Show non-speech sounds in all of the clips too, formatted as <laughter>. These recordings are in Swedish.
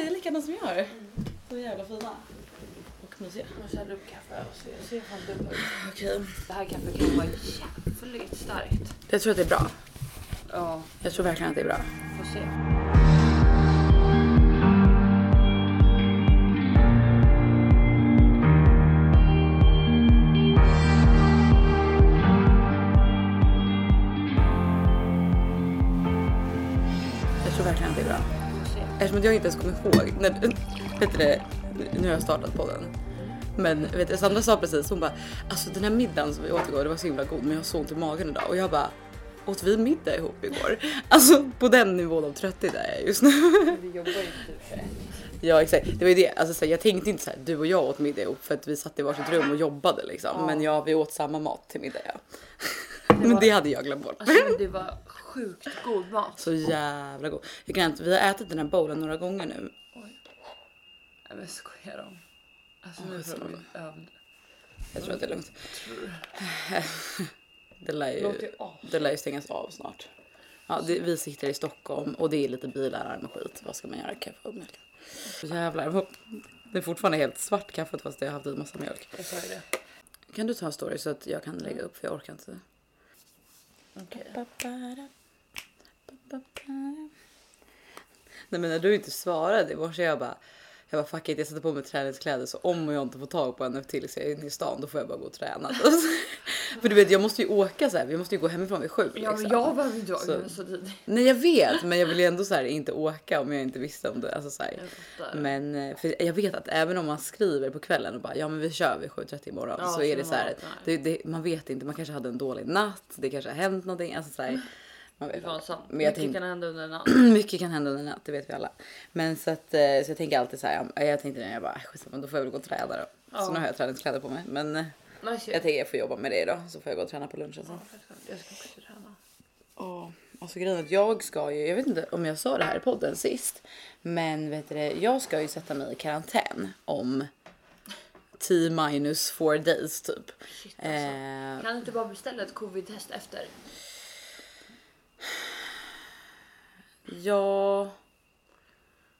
är det likadant som jag har. Så jävla fina. Och mysiga. Jag måste hälla upp kaffe och se, se fan dubbel. Okej. Det här kaffet kan vara jävligt starkt. Jag tror att det är bra. Ja, Jag tror verkligen att det är bra. får se. Att jag inte ens kommer ihåg. När, vet det, nu har jag startat podden. Men vet du, Sandra sa precis, hon bara alltså den här middagen som vi åt igår det var så himla god men jag har så ont i magen idag och jag bara åt vi middag ihop igår? <laughs> Alltså på den nivån av trötthet är jag just nu. Vi jobbar ju typ för. <laughs> Ja exakt, det var ju det. Alltså, så här, jag tänkte inte så här, du och jag åt middag ihop för att vi satt i varsitt rum och jobbade liksom. Ja. Men ja, vi åt samma mat till middag ja. Men <laughs> var- det hade jag glömt bort. Alltså det var sjukt god mat. Så jävla god. Jag kan inte, vi har ätit den här bowlen några gånger nu. Oj. Nej men skojar de? Alltså nu får de övd... Jag tror att det är lugnt. <laughs> Det lär ju, det lär ju stängas av snart. Ja, det, vi sitter i Stockholm och det är lite bilar med skit. Vad ska man göra? Kaffe och mjölk. Jävlar. Det är fortfarande helt svart kaffet fast jag har haft i massa mjölk. Kan du ta en story så att jag kan lägga upp för jag orkar inte. Okej. Nej men när du inte svarade i morse jag bara jag bara fuck it, jag sätter på mig träningskläder så om jag inte får tag på en till så jag är inne i stan då får jag bara gå och träna. <laughs> För du vet jag måste ju åka så här, vi måste ju gå hemifrån vid sju. Ja liksom. jag behöver inte Så- åka så tidigt. Nej jag vet men jag vill ju ändå så här inte åka om jag inte visste om det. Alltså, så här. Men eh, för jag vet att även om man skriver på kvällen och bara ja men vi kör vid 7.30 imorgon Ja, så är det så så här. Det, det, man vet inte, man kanske hade en dålig natt, det kanske har hänt någonting. Alltså, så här, <laughs> man vet sant. Men jag Mycket tänk- kan hända under en natt. <clears throat> Mycket kan hända under natt, det vet vi alla. Men så att eh, så jag tänker alltid så här. ja, Jag tänkte när jag bara "Äh, skitsamma då får jag väl gå och träna då. Så Ja. nu har jag träningskläder på mig. Men eh, jag tänker jag får jobba med det idag så får jag gå och träna på lunchen sen. Ja. Jag ska också träna. Ja, alltså grejen att jag ska ju, jag vet inte om jag sa det här i podden sist, men vet du jag ska ju sätta mig i karantän om 10 minus 4 days typ. Shit alltså. Eh, Kan du inte bara beställa ett covid-test efter? Ja,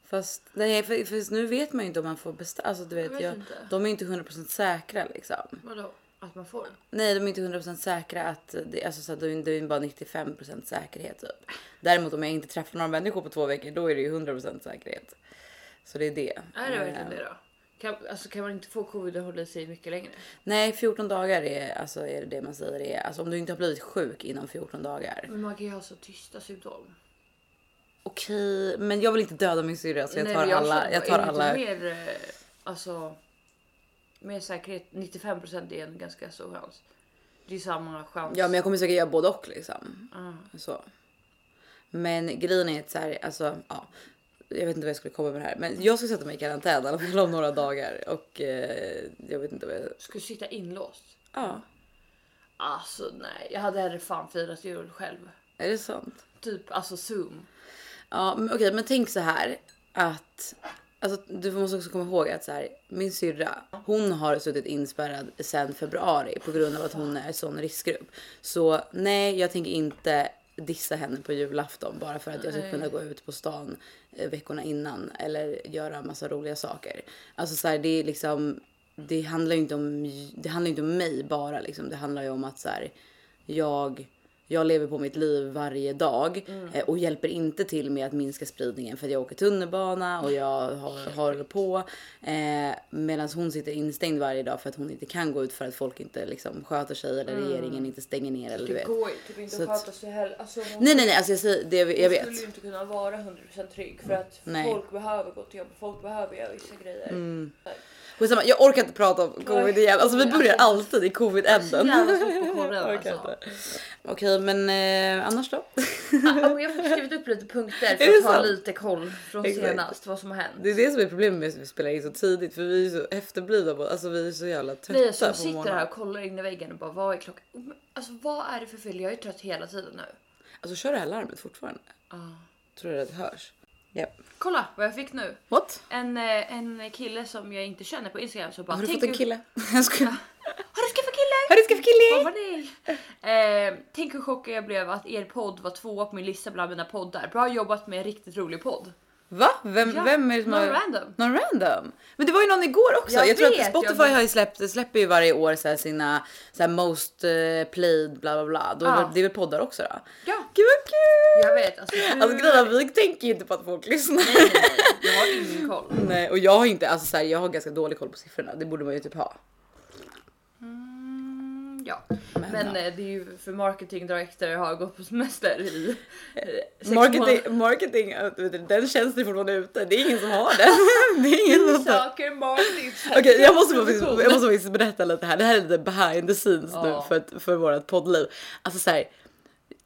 fast nej, för nu vet man ju inte om man får beställa, alltså du vet, Jag vet jag, inte. de är inte 100% säkra liksom. Vadå? Att man får? Nej, de är inte 100% säkra att det, alltså, så att det är bara 95% säkerhet typ. Däremot om jag inte träffar några människor på två veckor, då är det ju 100% säkerhet. Så det är det. Är det Eh, verkligen det då? Kan, alltså, kan man inte få covid och hålla sig mycket längre? Nej, 14 dagar är, alltså, är det det man säger. Är, alltså, om du inte har blivit sjuk inom 14 dagar. Men man kan ju ha så tysta symptom. Okej, men jag vill inte döda min syrra så jag Nej, tar men alla. känner Jag tar alla. Mer, eh, alltså, mer säkerhet. 95% är en ganska stor chans. Det är samma chans. Ja, men jag kommer säkert göra både och liksom. Ah. Så. Men grejen är att så här, alltså, ja. Jag vet inte vad jag skulle komma med det här, men jag ska sätta mig i karantän i alla fall om några dagar och eh, jag vet inte vad jag. Ska du sitta inlåst? Ja, Alltså nej, jag hade hellre fan firat jul själv. är det sant? Typ alltså zoom. Ja, men okej, men tänk så här att alltså, du måste också komma ihåg att så här, min syrra, hon har suttit inspärrad sedan februari på grund av att hon är sån riskgrupp. Så nej, jag tänker inte dissa henne på julafton bara för att jag ska kunna gå ut på stan eh, veckorna innan eller göra massa roliga saker. Alltså så här, det är liksom, det handlar ju inte om, det handlar inte om mig bara liksom. Det handlar ju om att så här, jag jag lever på mitt liv varje dag eh, och hjälper inte till med att minska spridningen för att jag åker tunnelbana och jag har, håller på. Eh, Medan hon sitter instängd varje dag för att hon inte kan gå ut för att folk inte liksom sköter sig eller regeringen inte stänger ner eller du Det vet. går ju typ inte Så att sköta sig heller. Alltså, hon- Nej nej nej alltså jag, säger, det, jag hon vet. skulle ju inte kunna vara 100% trygg för att Nej. folk behöver gå till jobbet, folk behöver göra vissa grejer. Mm. Skitsamma, jag orkar inte prata om covid igen. Alltså vi börjar alltid i covid-änden. <laughs> Alltså. inte. Okej men eh, annars då? Ah, men jag har <laughs> skrivit upp lite punkter Är för att sant? lite koll från Exakt. senast vad som har hänt. Det är det som är problemet med att vi spelar in så tidigt för vi är så efterblivna. på- Alltså vi är så jävla trötta Nej, alltså, jag på sitter morgonen. här och kollar in i väggen och bara vad är klockan? Alltså vad är det för fel? Jag är trött hela tiden nu. Alltså kör det här larmet fortfarande? Ah. Tror du att det hörs? Ja. Kolla vad jag fick nu. What? En, eh, en kille som jag inte känner på Instagram så bara Har du "Tänk fått en kille? <laughs> Jag skojar. Har du skaffat kille? Har du skaffat kille? Det? Eh, tänk hur chockad jag blev att er podd var tvåa på min lista bland mina poddar. Bra jobbat med en riktigt rolig podd. Va? Vem, Ja, vem är det som någon har... random. Någon random? Men det var ju någon igår också. Jag, Jag tror vet, att Spotify jag har ju släppt, släpper ju varje år så sina så här most eh, played bla bla bla. Då Ja. Det är väl poddar också då? Ja, Gud vad kul! jag vet. Alltså, hur... Alltså grejen vi tänker ju inte på att folk lyssnar. Nej, nej, nej. Jag har ingen koll. Nej, och jag har inte, alltså så här, jag har ganska dålig koll på siffrorna. Det borde man ju typ ha. Ja, Men, men ja. eh, det är ju för marketing director har gått på semester i eh, sex Marketing, marketing den tjänsten är fortfarande ute. Det är ingen som har den. <laughs> Det är ingen som marketing. Okej, jag måste faktiskt, jag måste faktiskt berätta lite här. Det här är lite behind the scenes nu Ja. för, att- för vårt poddliv. Alltså så här,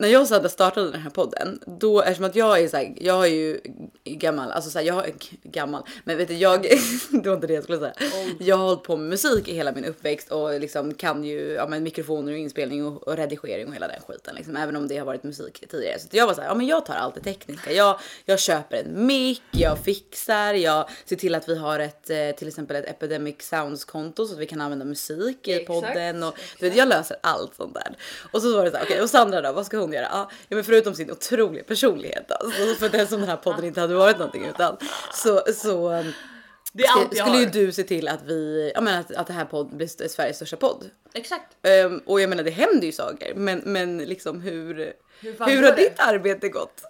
när jag och Sandra startade den här podden, då eftersom att jag är så här, jag är ju gammal, alltså så här, jag är gammal, men vet du, jag, <laughs> det var inte det jag skulle säga. Jag har hållit på med musik i hela min uppväxt och liksom kan ju ja, men mikrofoner och inspelning och, och redigering och hela den skiten, liksom, även om det har varit musik tidigare. Så jag var så här, ja men jag tar allt det tekniska. Jag, jag köper en mick, jag fixar, jag ser till att vi har ett eh, till exempel ett Epidemic Sounds konto så att vi kan använda musik i podden och du vet, jag löser allt sånt där. Och så var det så här, okej och Sandra då, vad ska hon göra? Ja, men förutom sin otroliga personlighet alltså, för det som den här podden inte hade varit någonting utan så så um, Det allt skulle, jag ju du se till att vi, ja men att, att det här podd blir Sveriges största podd. Exakt. Ehm, och jag menar det händer ju saker men, men liksom hur Hur hur har ditt arbete gått?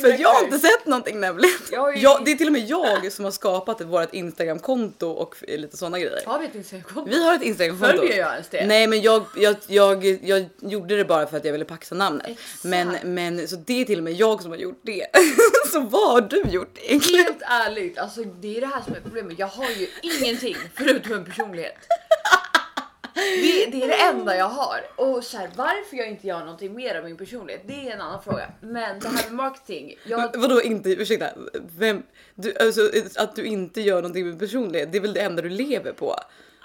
För jag har inte sett någonting nämligen. Jag ju- Jag, det är till och med jag som har skapat vårt Instagramkonto och lite sådana grejer. Har vi ett Instagramkonto? Vi har ett Instagramkonto. Följer jag ens det? Nej men jag, jag, jag, jag gjorde det bara för att jag ville paxa namnet. Exakt. Men, men så det är till och med jag som har gjort det. <laughs> så vad har du gjort egentligen? Helt ärligt, alltså det är det här som är problemet. Jag har ju ingenting förutom en personlighet. Det, det är det enda jag har. Och så här, varför jag inte gör någonting mer av min personlighet, det är en annan fråga. Men det här med marketing, jag, Vadå inte, ursäkta, vem, du, alltså, att du inte gör någonting med personlighet, det är väl det enda du lever på?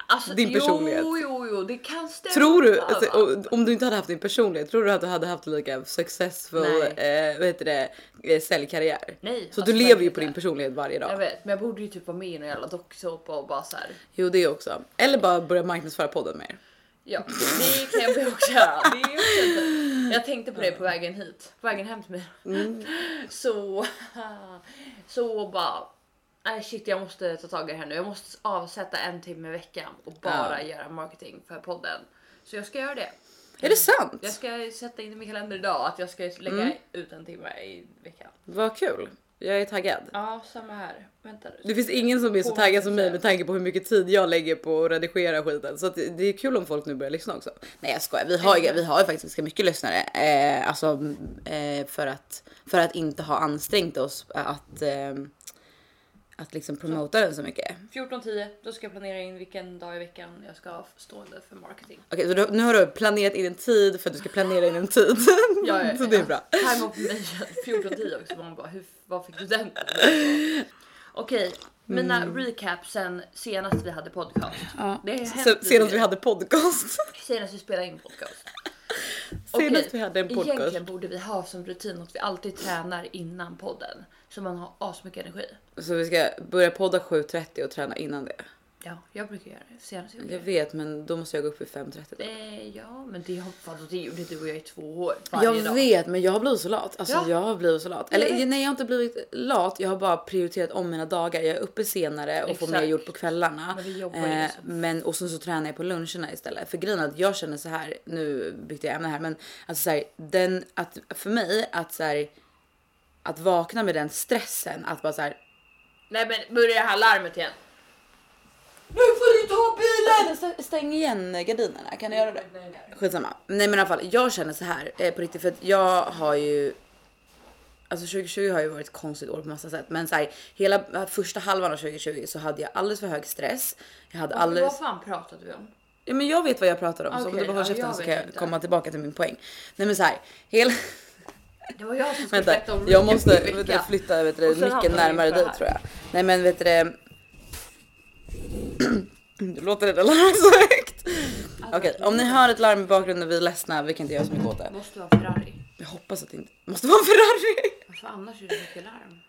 Alltså, din personlighet. Jo, jo, jo, det kan stämma. Tror du, alltså, om du inte hade haft din personlighet, tror du att du hade haft lika successful eh, vad heter det, eh, säljkarriär? Nej, Så alltså, du lever ju på din personlighet varje dag. Jag vet, men jag borde ju typ vara med i någon jävla dokusåpa och bara så här. Jo det också. Eller bara börja marknadsföra podden mer. Ja, det kan jag också göra. Jag tänkte på det på vägen hit, på vägen hem till mig. Mm. Så, så bara. Nej shit, jag måste ta tag i det här nu. Jag måste avsätta en timme i veckan och bara Ja. göra marketing för podden. Så jag ska göra det. Är det sant? Jag ska sätta in i min kalender idag att jag ska lägga Mm. ut en timme i veckan. Vad kul. Jag är taggad. Ja, samma här. Vänta. Det finns ingen som är så taggad som mig 100%. med tanke på hur mycket tid jag lägger på att redigera skiten. Så det är kul om folk nu börjar lyssna också. Nej jag skojar, vi har, ju- vi har ju faktiskt ganska mycket lyssnare. Eh, alltså eh, för, att, för att inte ha ansträngt oss att, eh, att liksom promota den så mycket. 14.10, då ska jag planera in vilken dag i veckan jag ska ha stående för marketing. Okej, så du, nu har du planerat in en tid för att du ska planera in en tid. <laughs> Ja, ja, så det är bra. Time of nation 14.10 också. Man bara, hur, var fick du den? Okej, mina Mm. recap sen senast vi hade podcast. Ja. Det lite senast vi hade podcast. Senast vi spelade in podcast. Senast Okej, vi hade en podcast. Egentligen borde vi ha som rutin att vi alltid tränar innan podden. Så man har asmycket energi. Så vi ska börja podda 7.30 och träna innan det. Ja, jag brukar göra det. Senast jag Jag vet men då måste jag gå upp vid 5.30. då. Eh, ja, men det, har, det gjorde du och jag i två år. Jag dag. vet men jag har blivit så lat. Alltså Ja. jag har blivit så lat. Eller vet. nej jag har inte blivit lat. Jag har bara prioriterat om mina dagar. Jag är uppe senare och får mer Exakt. gjort på kvällarna. Men Eh, liksom. men och sen så tränar jag på luncherna istället. För grejen är att jag känner så här. Nu bytte jag ämne här men alltså så här, den att för mig att så här. Att vakna med den stressen att bara så här. Nej men börjar det här larmet igen? Nu får du ta bilen! Stäng igen gardinerna. Kan du göra det? Skitsamma. Nej men i alla fall, jag känner så här eh, på riktigt för att jag har ju Alltså 2020 har ju varit ett konstigt år på massa sätt, men så här, hela eh, första halvan av 2020 så hade jag alldeles för hög stress. Jag hade alldeles. Vad fan pratade vi om? Ja, men jag vet vad jag pratar om, så om du bara håller ja, käften så kan jag komma tillbaka till min poäng. Nej men så här, hela. Det var jag som skulle Vänta, berätta om jag måste vet du, flytta vet du, Och sen micken hamnar vi närmare dig här. tror jag. Nej men vet du det. <clears throat> Du låter det larmet så högt. Alltså, Okej, om ni hör ett larm i bakgrunden, vi är ledsna, vi kan inte göra så mycket åt det. Måste vara Ferrari. Jag hoppas att det inte måste vara en Ferrari. Varför annars är det mycket larm?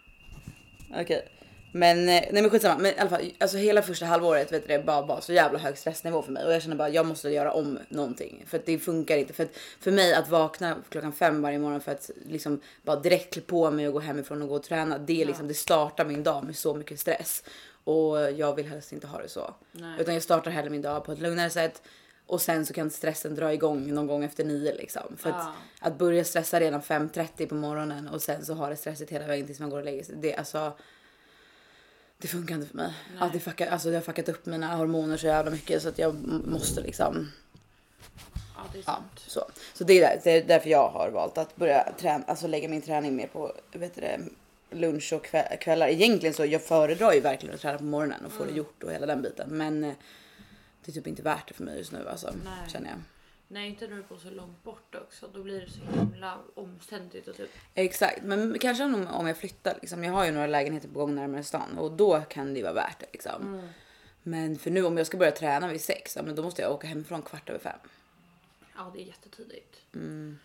Okej, Men, eh, nej men skitsamma. Men i alla fall, alltså hela första halvåret vet du, det bara, bara så jävla hög stressnivå för mig. Och jag känner bara jag måste göra om någonting. För att det funkar inte. För, att, för mig att vakna klockan fem varje morgon för att liksom bara direkt klä på mig och gå hemifrån och gå och träna. Det, är liksom, det startar min dag med så mycket stress. Och jag vill helst inte ha det så. Nej. Utan jag startar hellre min dag på ett lugnare sätt. Och sen så kan stressen dra igång någon gång efter nio liksom. För att, Ja. att börja stressa redan 5.30 på morgonen och sen så har det stressigt hela vägen tills man går och lägger sig. Det, alltså, det funkar inte för mig. Att det, fuckar, alltså, det har fuckat upp mina hormoner så jävla mycket så att jag måste liksom. Ja, det är Ja, sant. så. så det, är där, det är därför jag har valt att börja träna, alltså lägga min träning mer på vet du det, lunch och kväll, kvällar. Egentligen så jag föredrar ju verkligen att träna på morgonen och få Mm. det gjort och hela den biten. Men eh, det är typ inte värt det för mig just nu alltså, Nej. känner jag. Nej, inte när du bor så långt bort också. Då blir det så himla omständigt och typ. Exakt, men kanske om, om jag flyttar. Liksom, jag har ju några lägenheter på gång närmare stan och då kan det vara värt det. Liksom. Mm. Men för nu om jag ska börja träna vid sex, ja, men då måste jag åka hemifrån kvart över fem. Ja, det är jättetidigt. Mm.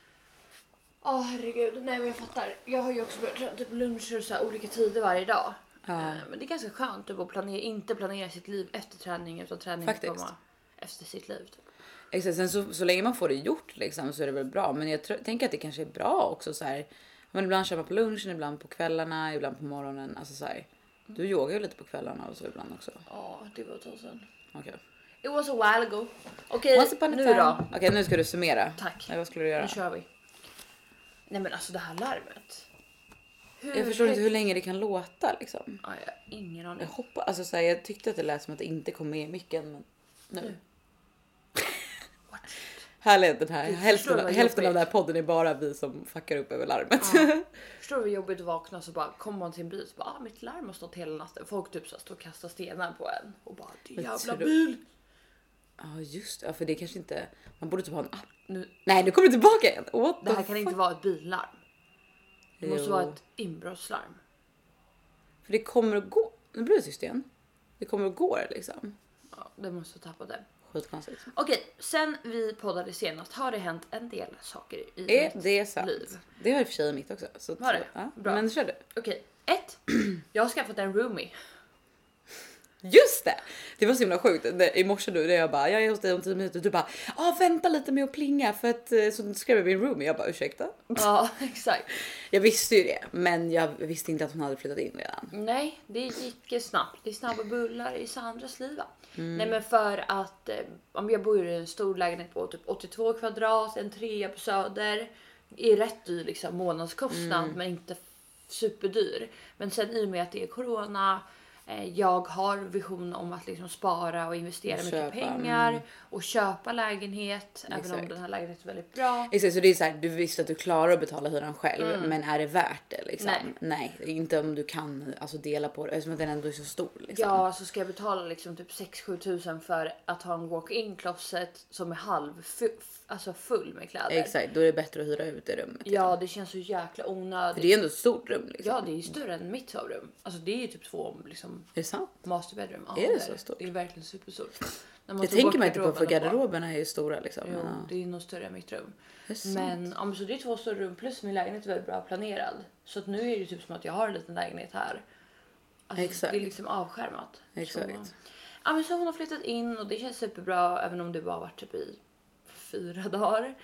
Ja, herregud. Nej, men jag fattar. Jag har ju också börjat typ luncher och så här, olika tider varje dag. Ja. Eh, Men det är ganska skönt typ, att planera, inte planera sitt liv efter träning utan träning Faktiskt. komma efter sitt liv. Typ. Exakt, sen så, så länge man får det gjort liksom, så är det väl bra. Men jag tror, tänker att det kanske är bra också så här. Men ibland kör man på lunchen, ibland på kvällarna, ibland på morgonen. Alltså så här. Du yogar ju lite på kvällarna och så ibland också. Ja, det var ett tag sedan. Okej. It was a while ago. Okej, a nu time. då. Okej, nu ska du summera. Tack. Nej, vad skulle du göra? Nu kör vi. Nej men alltså det här larmet. Hur Jag förstår inte högt- hur länge det kan låta liksom. Ja, jag har ingen aning. Jag hoppas, alltså så här, jag tyckte att det lät som att det inte kom med i micken. Men nu. Nu. Härligt den här. Gud, Hälften, hälften av den här podden är bara vi som fuckar upp över larmet. Ja. <laughs> Förstår du hur jobbigt att vakna och så bara kommer man till en bil och så bara ah, mitt larm har stått hela natten. Folk typ så står och kastar stenar på en och bara din Men jävla bil. Ja just det, ja, för det kanske inte. Man borde typ ha en app. Nu, Nej nu kommer det tillbaka igen. What det här kan inte vara ett billarm. Det måste Jo. vara ett inbrottslarm. För det kommer att gå. Nu blir det tyst igen. Det kommer att gå liksom. Ja, det måste ha tappat det. Skitkonstigt. Okej, sen vi poddade senast har det hänt en del saker i Är mitt det sant? liv. Det har i och för sig mitt också. Så Har det? Ja. Bra. Men kör du. Okej, ett. Jag har skaffat en roomie. Just det! Det var så himla sjukt. I morse nu när jag bara jag är hos dig om 10 minuter. Du bara ah, vänta lite med att plinga för att eh, så skrev jag min roomie. Jag bara ursäkta. Ja, <laughs> exakt. Jag visste ju det, men jag visste inte att hon hade flyttat in redan. Nej, det gick snabbt. Det är snabba bullar i Sandras liv. Mm. Nej, men för att eh, om jag bor i en stor lägenhet på typ 82 kvadrat, en trea på Söder. Är rätt dyr liksom månadskostnad, Mm. men inte superdyr. Men sen i och med att det är corona. Eh, Jag har vision om att liksom spara och investera Och mycket pengar mm. och köpa lägenhet. Även om Exakt. den här lägenheten är väldigt bra. Exakt, så det är så här, du visste att du klarar att betala hyran själv, men är det värt det liksom? Mm. Nej. inte om du kan alltså, dela på det eftersom den ändå är så stor. Liksom. Ja, så ska jag betala liksom typ 6-7 tusen för att ha en walk-in closet som är halv alltså full med kläder. Exakt, då är det bättre att hyra ut det rummet. Ja, det känns så jäkla onödigt. För det är ändå ett stort rum. Liksom. Ja, det är ju större än mitt sovrum. Alltså det är ju typ två liksom Är det sant? master bedroom. Ja, Är det så stort? Det är verkligen superstort. När man Jag tog bort tänker mig inte på för garderoben och bara- garderoberna är ju stora liksom. Jo, ja. det är nog större än mitt rum. Det är sant. Men ja, men så det är två större rum plus min lägenhet är väldigt bra planerad. Så att nu är det ju typ som att jag har en liten lägenhet här. Alltså, Exakt. Det är liksom avskärmat. Exakt. Så, ja, men så hon har flyttat in och det känns superbra även om det bara varit typ i fyra dagar.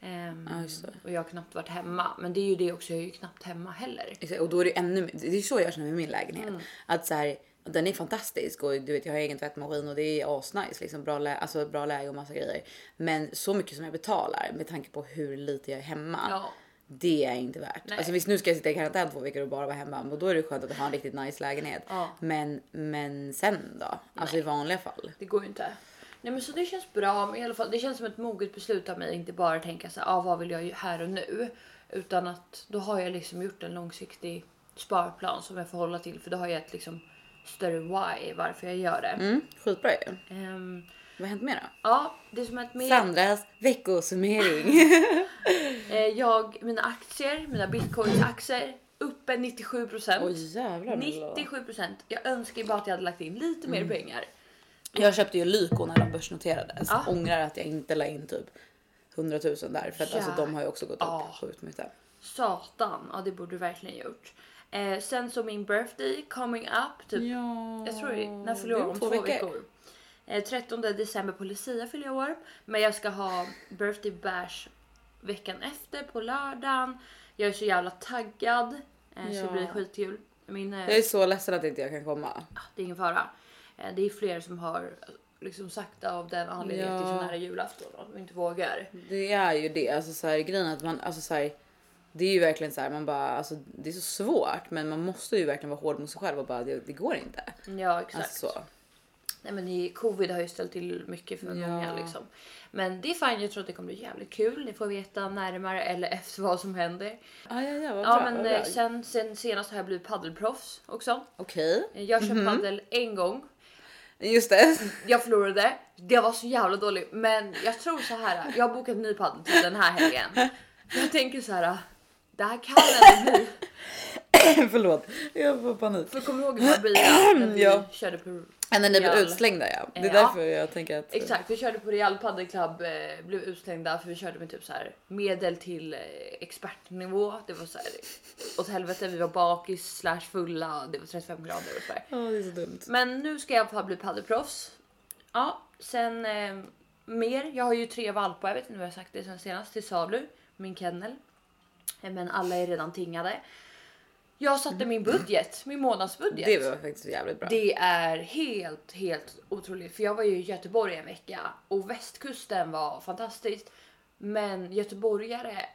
Ehm, Ja, och jag har knappt varit hemma. Men det är ju det också, jag är ju knappt hemma heller. Exakt, och då är det ännu Det är så jag känner med min lägenhet. Mm. Att så här, den är fantastisk och du vet jag har egen tvättmaskin och det är asnice liksom bra, lä- alltså, bra läge och massa grejer. Men så mycket som jag betalar med tanke på hur lite jag är hemma. Ja. Det är inte värt. Nej. Alltså visst nu ska jag sitta i karantän två veckor och bara vara hemma och då är det skönt att ha en riktigt nice lägenhet. Ja. Men, men sen då? Alltså i vanliga fall. Det går ju inte. Nej men så det känns bra. Men i alla fall, det känns som ett moget beslut av mig. Inte bara tänka så här, ah, vad vill jag här och nu? Utan att då har jag liksom gjort en långsiktig sparplan som jag får hålla till. För då har jag ett liksom större why varför jag gör det. Mm, skitbra ju. Ehm, Vad har hänt mer då? ja, det som att med, Sandras veckosummering. <laughs> eh, jag, mina aktier, mina bitcoin-aktier uppe 97 procent. Oj jävlar. Milla. 97 procent. Jag önskar bara att jag hade lagt in lite Mm. mer pengar. Jag köpte ju Lyko när de börsnoterades. Ja. Ångrar att jag inte la in typ 100 000 där för att alltså, Ja. de har ju också gått upp Ja. sjukt mycket. Satan, ja det borde du verkligen gjort. Eh, sen så min birthday coming up. Typ, Ja. jag tror det, när fyller jag? Om två veckor. veckor. Eh, 13 december på Lucia fyller jag år. Men jag ska ha birthday bash veckan efter på lördagen. Jag är så jävla taggad. Eh, Så Ja. det blir skitkul. Min, eh, Jag är så ledsen att inte jag kan komma. det är ingen fara. Eh, det är fler som har liksom sagt av den anledningen att det är så Ja. nära julafton och inte vågar. Det är ju det. Alltså så här, grejen att man, alltså så här, det är ju verkligen så här, man bara, alltså det är så svårt, men man måste ju verkligen vara hård mot sig själv och bara, det, det går inte. Ja exakt. Alltså så. Nej, men i covid har ju ställt till mycket för Ja. många liksom. Men det är fine, jag tror att det kommer bli jävligt kul. Ni får veta närmare eller efter vad som händer. Ah, ja, ja, vad Ja bra, men bra. eh, sen, sen senast har jag blivit paddelproffs också. Okej, Jag Mhm. köpte paddel en gång. Just det. Jag förlorade. Det var så jävla dåligt. Men jag tror så här. Jag har bokat ny paddel till den här helgen. Jag tänker så här. Det här kan ändå bli. <laughs> Förlåt, jag får panik. För kommer du ihåg Maria när vi Ja. körde på Ja, när ni blev utslängda ja. Det är Ja. därför jag tänker att... Exakt, vi körde på Real Padel Club, eh, blev utslängda för vi körde med typ så här medel till eh, expertnivå. Det var så här åt helvete, vi var bakis slash fulla, det var 35 grader och så här. Ja, det är så dumt. Men nu ska jag få bli paddelproffs. Ja, sen eh, mer. Jag har ju tre valpar, jag vet inte om jag har sagt det sen senast, till salu. Min kennel. Eh, Men alla är redan tingade. Jag satte min budget, min månadsbudget. Det var faktiskt jävligt bra. Det är helt, helt otroligt. För jag var ju i Göteborg en vecka och västkusten var fantastiskt. Men göteborgare,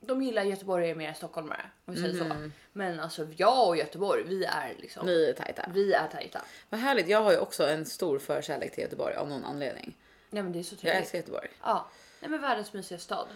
de gillar göteborgare mer än stockholmare. Om vi säger så. Men alltså jag och Göteborg, vi är liksom, Ni är tajta. vi är tajta. Vad härligt. Jag har ju också en stor förkärlek till Göteborg av någon anledning. Nej men det är så Jag trevligt. älskar Göteborg. Ja, nej men världens mysigaste stad.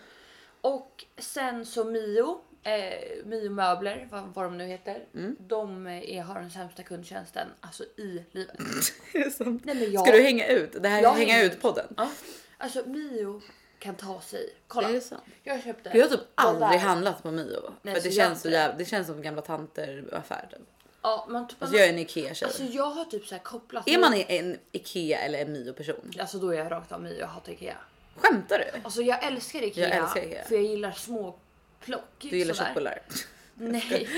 Och sen så Mio, eh, Mio möbler, vad, vad de nu heter. Mm. De eh, har den sämsta kundtjänsten alltså i livet. <laughs> Är sant? Nej, men jag, Ska du hänga ut? Det här är hänga ut podden. Ja, alltså Mio kan ta sig. Kolla, Är det sant? jag köpte. Jag har typ aldrig där. handlat på Mio. Nej, för det känns, så jävla, det känns som gamla tanter affär. Typ. Ja, man, typ, Alltså jag är en Ikea tjej. alltså jag har typ så här kopplat. är man en Ikea eller en Mio person? Alltså då är jag rakt av Mio, jag hatar Ikea. Skämtar du? Alltså jag älskar Ikea, Jag älskar Ikea. för jag gillar små plock. Du gillar sådär. köttbullar? Nej,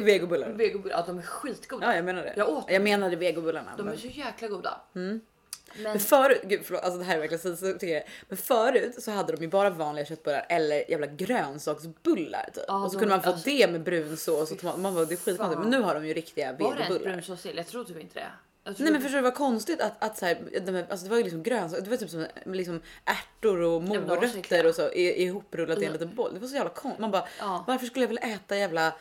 Vegobullar? Vegobullar, ja, de är skitgoda. Ja jag menar det. Jag åt jag menade vegobullarna. De är men- så jäkla goda. Mm. Men Men förut, gud förlåt, alltså det här är verkligen så, så tycker jag. Men förut så hade de ju bara vanliga köttbullar eller jävla grönsaksbullar typ. Ja, och så de- kunde man få alltså- det med brunsås och tomat. Man bara, det är skitkonstigt. Men nu har de ju riktiga var det ens vegobullar. brunsåsill? Jag tror typ inte det. Tror Nej men förstår du vad konstigt att, att så här, de, här- alltså det var ju liksom grönsaker, det var typ som liksom ärtor och morötter och så i- ihopprullat i en liten boll. Det var så jävla konstigt. Man bara Ja. varför skulle jag vilja äta jävla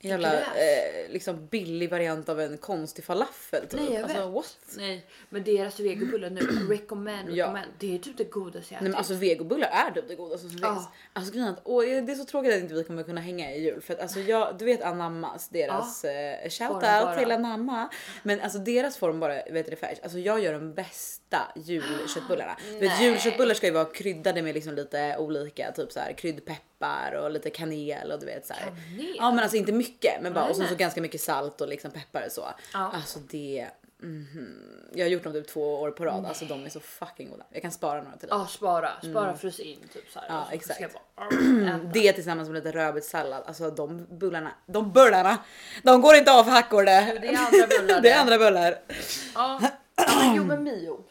jävla Gräs. eh, liksom billig variant av en konstig falafel typ. Nej, jag alltså vet. what? Nej, men deras vegobullar nu, <clears throat> recommend, Ja. recommend. Det är typ det godaste jag Nej men ätit. alltså vegobullar är typ det godaste som Ja. finns. Alltså grejen är att, åh, det är så tråkigt att inte vi kommer kunna hänga i jul för att alltså jag, du vet Anammas, deras eh, shout out till Anamma. Men alltså deras form bara, vet du det färs. Alltså jag gör de bästa julköttbullarna. Du vet Nej. julköttbullar ska ju vara kryddade med liksom lite olika typ så här kryddpeppar och lite kanel och du vet så här. Kanel? Ja men alltså inte mycket men bara Nej, och sen så nej. ganska mycket salt och liksom peppar och så. Ja. Alltså det mhm. Jag har gjort dem typ två år på rad. Alltså de är så fucking goda. Jag kan spara några till dig. Ja, spara, spara, frys in typ så här. Ja, så exakt. bara. <clears throat> Det tillsammans med lite rödbetssallad. Alltså de bullarna, de bullarna, de går inte av för hackor det. Det är andra bullar <laughs> Det är andra bullar. Ja, <clears throat> jo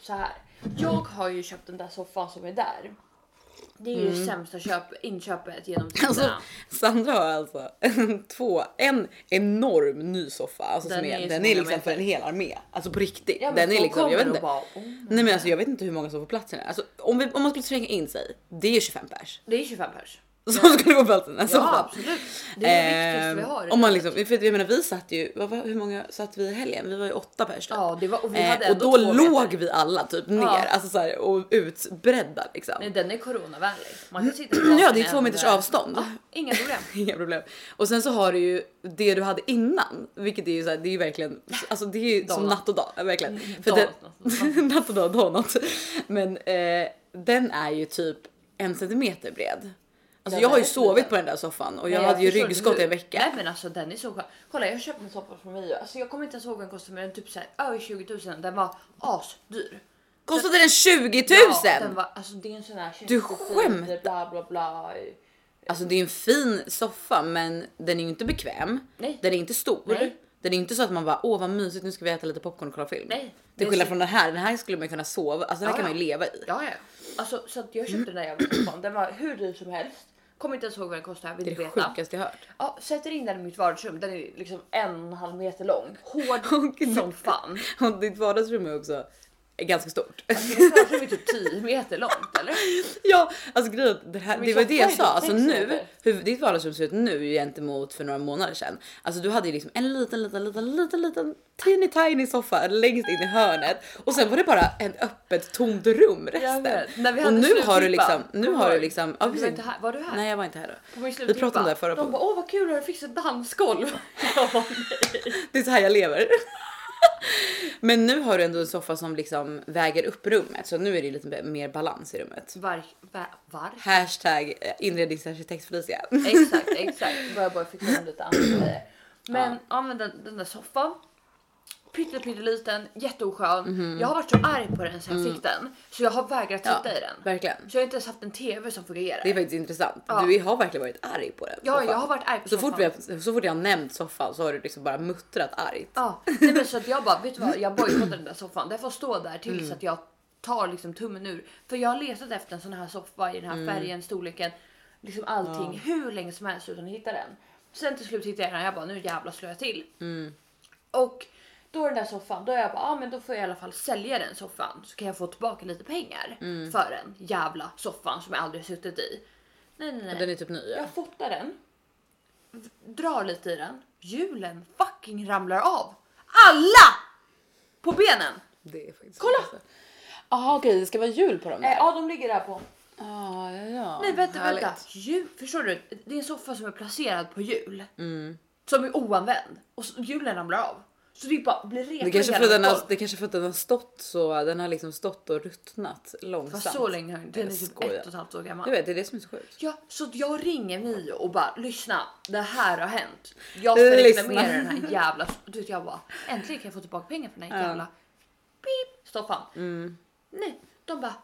så här. Jag har ju köpt den där soffan som är där. Det är ju det sämsta köp, inköpet genom <laughs> tiderna. Mm. Alltså, Sandra har alltså två, en enorm ny soffa. Alltså Den som är, är den är liksom för en hel armé. Alltså på riktigt. Ja, den är liksom, jag vet inte. bara, oh. Nej men alltså jag vet inte hur många som får plats i den. Alltså om, vi, om man skulle tränga in sig, det är 25 pers. Det är 25 pers. Som skulle få plats i den här Ja absolut. Det är det viktigaste vi har. Om man liksom, för jag menar vi satt ju, vad, hur många satt vi i helgen? Vi var ju åtta pers. Ja det var, och vi Eh, hade och ändå då låg vi alla typ ner Ja. alltså så här, och utbredda liksom. Nej den är coronavänlig. Man kan sitta på <clears throat> Ja det är två meters avstånd. Ja, inga problem. <laughs> Inga problem. Och sen så har du ju det du hade innan, vilket är ju så här, det är ju verkligen, alltså det är ju som natt och dag, verkligen. För Donut. den, natt och dag <laughs> donut. Men eh, den är ju typ en centimeter bred. Alltså jag har ju sovit på den där soffan och jag Nej, hade ju ryggskott i en vecka. Nej men alltså den är så skön. Kolla jag köpte en soffa från Mio. Alltså jag kommer inte ens ihåg vad den kostade men den typ såhär över 20 000. Den var asdyr. Kostade den 20 000? Ja, den var, alltså det är en sån här Du skämtar. bla bla bla. Alltså det är en fin soffa men den är ju inte bekväm. Nej. Den är inte stor. Nej. Den är inte så att man bara åh vad mysigt nu ska vi äta lite popcorn och kolla film. Nej. Det Till skillnad så- från den här. Den här skulle man ju kunna sova Alltså den här Ja, kan man ju leva i. Ja, ja. Alltså, så att jag köpte den där jävla soffan. Den var hur dyr som helst. Kommer inte ens ihåg vad den kostade. Vill Det är det sjukaste jag hört. Ja, sätter in den i mitt vardagsrum. Den är liksom en och en halv meter lång. Hård <laughs> som fan. Och ditt vardagsrum är också ganska stort. Mitt vardagsrum är typ 10 meter långt eller? <laughs> ja, alltså grejen det, här, det var det jag sa. Alltså nu, hur ditt vardagsrum ser ut nu gentemot för några månader sedan. Alltså du hade ju liksom en liten, liten, liten, liten, liten teeny tiny soffa längst in i hörnet och sen var det bara en öppet tomt rum resten. Och nu har du liksom, nu har du liksom, ja, var precis. inte här. Var du här? Nej jag var inte här då. Vi pratade om det här förra De bara åh vad kul, har du fixat dansgolv? <laughs> Nej. Det är så här jag lever. Men nu har du ändå en soffa som liksom väger upp rummet så nu är det lite mer balans i rummet. Var, var, var? Hashtag inredningsarkitekt Felicia. Exakt, exakt. Börjar bara fixa lite andra. Men ja. men den, den där soffan. Pytte, pytteliten, jätteoskön. Jag har varit så arg på den sen jag fick den. Så jag har vägrat Ja, sitta i den. verkligen. Så jag har inte ens haft en TV som fungerar. Det är faktiskt intressant. Ja. Du har verkligen varit arg på den. Ja, soffan. jag har varit arg på så fort, vi så fort jag har nämnt soffan så har du liksom bara muttrat argt. Ja, nej, men så att jag bara, vet du vad? Jag <clears throat> bojkottar den där soffan. Den får stå där tills att jag tar liksom tummen ur. För jag har letat efter en sån här soffa i den här färgen, storleken, liksom allting hur länge som helst utan att hitta den. Sen till slut hittade jag den jag bara, nu jävlar slår jag till. Och då den där soffan, då är jag bara, ja men då får jag i alla fall sälja den soffan så kan jag få tillbaka lite pengar för den jävla soffan som jag aldrig suttit i. Nej, nej, nej. Den är typ ny. Ja. Jag fotar den. Drar lite i den. Hjulen fucking ramlar av. Alla! På benen. Det är faktiskt Kolla! Jaha okej, det ska vara hjul på dem där. Eh, ja, de ligger där på. Ah, ja, ja. Nej, vänta, Härligt. vänta. Hjul, förstår du? Det är en soffa som är placerad på hjul. Mm. Som är oanvänd. Och hjulen ramlar av. Så det bara blir repor Det kanske, i för att den har, golv. det kanske för att den har stått så, den har liksom stått och ruttnat långsamt. Fast så länge har den- den är typ skojar. ett och ett halvt år gammal. Jag vet, det är det som är så sjukt. Ja, så jag ringer Mio och bara lyssna, det här har hänt. Jag ska Lyssna. reklamera den här jävla... <laughs> Du vet jag bara äntligen kan jag få tillbaka pengar för den här Ja. jävla pip stoffan. Mm. Nej, de bara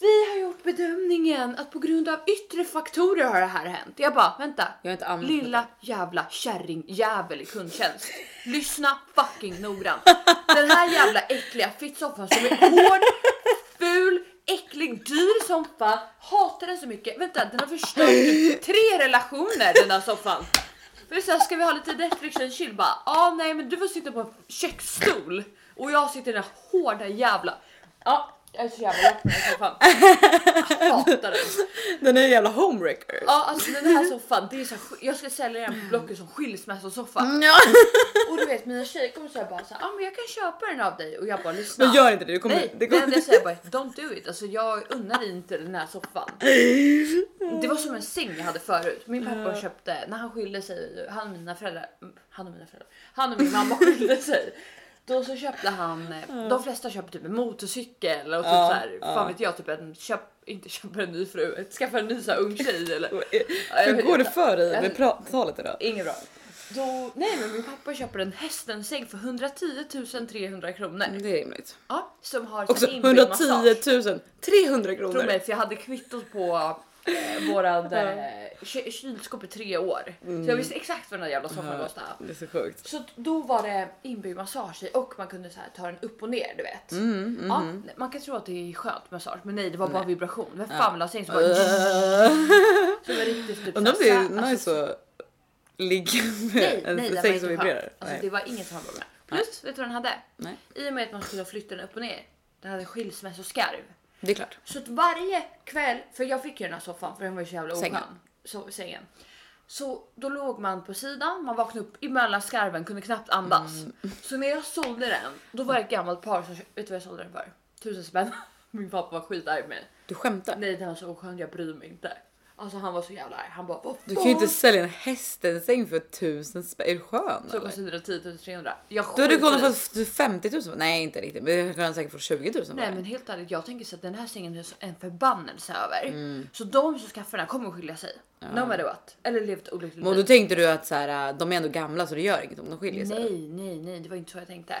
vi har gjort bedömningen att på grund av yttre faktorer har det här hänt. Jag bara vänta. Jag har inte Lilla jävla kärringjävel i kundtjänst. Lyssna fucking noggrant. Den här jävla äckliga fittsoffan som är hård, ful, äcklig, dyr som fan. Hatar den så mycket. Vänta, den har förstört typ tre relationer den där soffan. För så här, ska vi ha lite Netflix och chill? Bara, ah, nej men du får sitta på en köksstol och jag sitter i den här hårda jävla... Ja, jag är så jävla lack på den här soffan. Jag <laughs> hatar den. Den är en jävla homewrecker. Ja, alltså den här soffan, det är så här, jag ska sälja den på Blocket som skilsmässosoffa. Ja. <laughs> Och du vet mina tjejer kommer säga bara så här, ah, men jag kan köpa den av dig och jag bara lyssna. Men gör inte det, det kommer... Nej, det kommer... enda jag säger bara don't do it. Alltså jag unnar dig inte den här soffan. Det var som en säng jag hade förut. Min pappa köpte, när han skilde sig, han och mina föräldrar, han och mina föräldrar, han och min mamma skilde sig. Då så köpte han, eh, de flesta köper typ en motorcykel och typ Ja, så här, ja. fan vet jag, typ en köp, inte köper en ny fru, <laughs> skaffa en ny så här ung tjej eller Hur går det för dig med pra- talet idag? Inget bra. Då, nej men min pappa köper en hästensäng för 110 300 kronor. Det är rimligt. Ja, som har Också sin inbyggd massage. 110 300 Tro kronor. mig för jag hade kvittot på våran eh, ky- kylskåp i tre år. Så jag visste exakt vad den där jävla soffan Ja, kostade. Det är så sjukt. Så då var det inbyggd massage i och man kunde så här, ta den upp och ner du vet. Mm, Ja, man kan tro att det är skönt massage men nej det var bara vibration. Vem fan Ja. vill ha säng som bara... <laughs> Så det var riktigt typ Undrar om det är här- alltså, nice att ligga med Nej, en nej säng som vibrerar. Alltså, Nej. det var inget som var bra med. Plus, vet du vad den hade? Nej. I och med att man skulle flytta den upp och ner. Den hade skilsmässoskarv. Det är klart. Så att varje kväll, för jag fick ju den här soffan för den var ju så jävla oskön. Sängen. Så, sängen. Så då låg man på sidan, man vaknade upp emellan skarven, kunde knappt andas. Mm. Så när jag sålde den, då var det ett gammalt par som, vet du vad jag sålde den för? Tusen spänn. <laughs> Min pappa var skitarg med mig. Du skämtar? Nej den var så oskön, jag bryr mig inte. Alltså han var så jävla arg. Han bara vad Du kan ju inte fan?" sälja en hästensäng för tusen spänn. Är du skön Så eller? kostade det 10 300. Jag Du hade skiter i- kunnat få 50 000. Nej inte riktigt men du hade säkert få 20 000 för Nej men helt ärligt, jag tänker så att den här sängen är så- en förbannelse över. Mm. Så de som skaffar den här kommer att skilja sig. No matter what. Eller levt olyckligt Men då liv. tänkte du att så här, de är ändå gamla så det gör inget om de skiljer sig. Nej, nej, nej, det var inte så jag tänkte.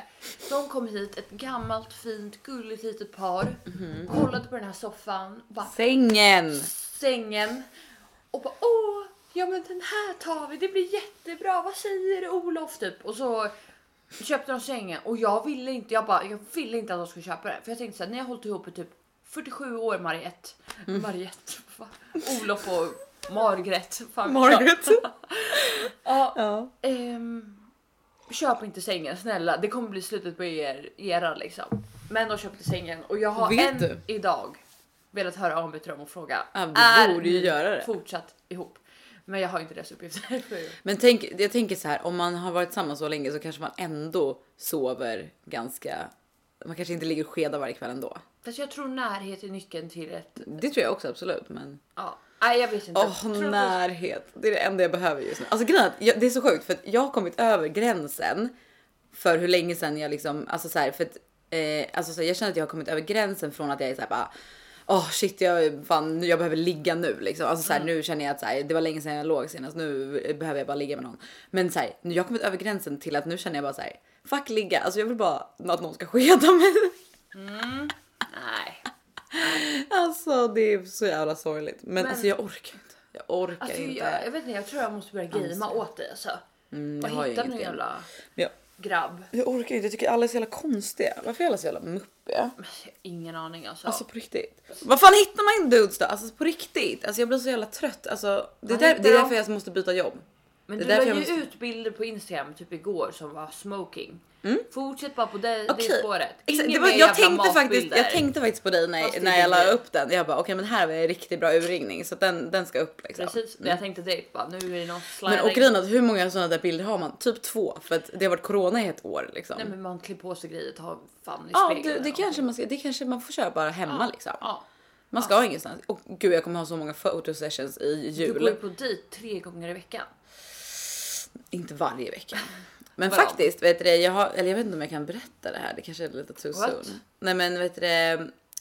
De kom hit, ett gammalt, fint, gulligt litet par. Mhm. Kollade på den här soffan, bara Sängen! Sängen. och bara åh, ja men den här tar vi, det blir jättebra, vad säger Olof typ? Och så köpte de sängen och jag ville inte, jag bara, jag ville inte att de skulle köpa den. För jag tänkte såhär, ni har hållit ihop i typ 47 år Mariette. Mm. Mariette, <laughs> va? Olof och Margret. Fan, Margaret. <laughs> Ja, <laughs> ja. ehm, köp inte sängen snälla, det kommer bli slutet på er, era liksom. Men de köpte sängen och jag har Vet än du? idag velat höra av mig till dem och fråga. Ja, du är borde ju göra det." fortsatt ihop? Men jag har inte deras uppgifter. <laughs> Men tänk, jag tänker så här, om man har varit tillsammans så länge så kanske man ändå sover ganska... Man kanske inte ligger och skedar varje kväll ändå. Fast jag tror närhet är nyckeln till ett... Det tror jag också absolut, men... Ja, nej jag vet inte. Åh, tror- närhet. Det är det enda jag behöver just nu. Alltså grejen jag, det är så sjukt för att jag har kommit över gränsen för hur länge sedan jag liksom, alltså så här, för att, eh, alltså så här, jag känner att jag har kommit över gränsen från att jag är så här bara Åh shit, jag, fan, jag behöver ligga nu liksom. Alltså så här, nu känner jag att så här, det var länge sedan jag låg senast. Nu behöver jag bara ligga med någon. Men så här, jag har kommit över gränsen till att nu känner jag bara så här, fuck ligga. Alltså jag vill bara att någon ska skeda mig. Nej. <laughs> Alltså det är så jävla sorgligt. Men, Men- alltså jag orkar inte. Jag orkar Alltså, inte. jag, jag vet inte, jag tror jag måste börja gamea åt dig alltså. Mm, och jag ju hitta någon jävla Men jag, grabb. Jag orkar inte, jag tycker alla är så jävla konstiga. Varför är alla så jävla muppiga? Ingen aning alltså. Alltså på riktigt. Vad fan hittar man in dudes då? Alltså på riktigt. Alltså jag blir så jävla trött. Alltså, det, är där, det är därför jag måste byta jobb. Men det du la ju måste- ut bilder på Instagram typ igår som var smoking. Fortsätt bara på det, Mm. Okej. det spåret. Ingen det var, jag, tänkte faktiskt, jag tänkte faktiskt på dig när, Fast när är jag la upp den. Jag bara okej men här var en riktigt bra urringning så att den, den ska upp. Liksom. Precis, jag tänkte direkt bara nu är det någon Men sliding. och grejen att hur många sådana där bilder har man? Typ två för att det har varit corona i ett år liksom. Nej men man klär på sig grejer, tar fan i ja, det, det, och- kanske man ska, det kanske man får köra bara hemma liksom. Ja. Man ska ingenstans. Och gud jag kommer ha så många photosessions i Du jul. går ju på dejt tre gånger i veckan. Inte varje vecka. <laughs> Men Vadå? faktiskt, vet du jag har, eller jag vet inte om jag kan berätta det här, det kanske är lite too What? soon. Nej men vet du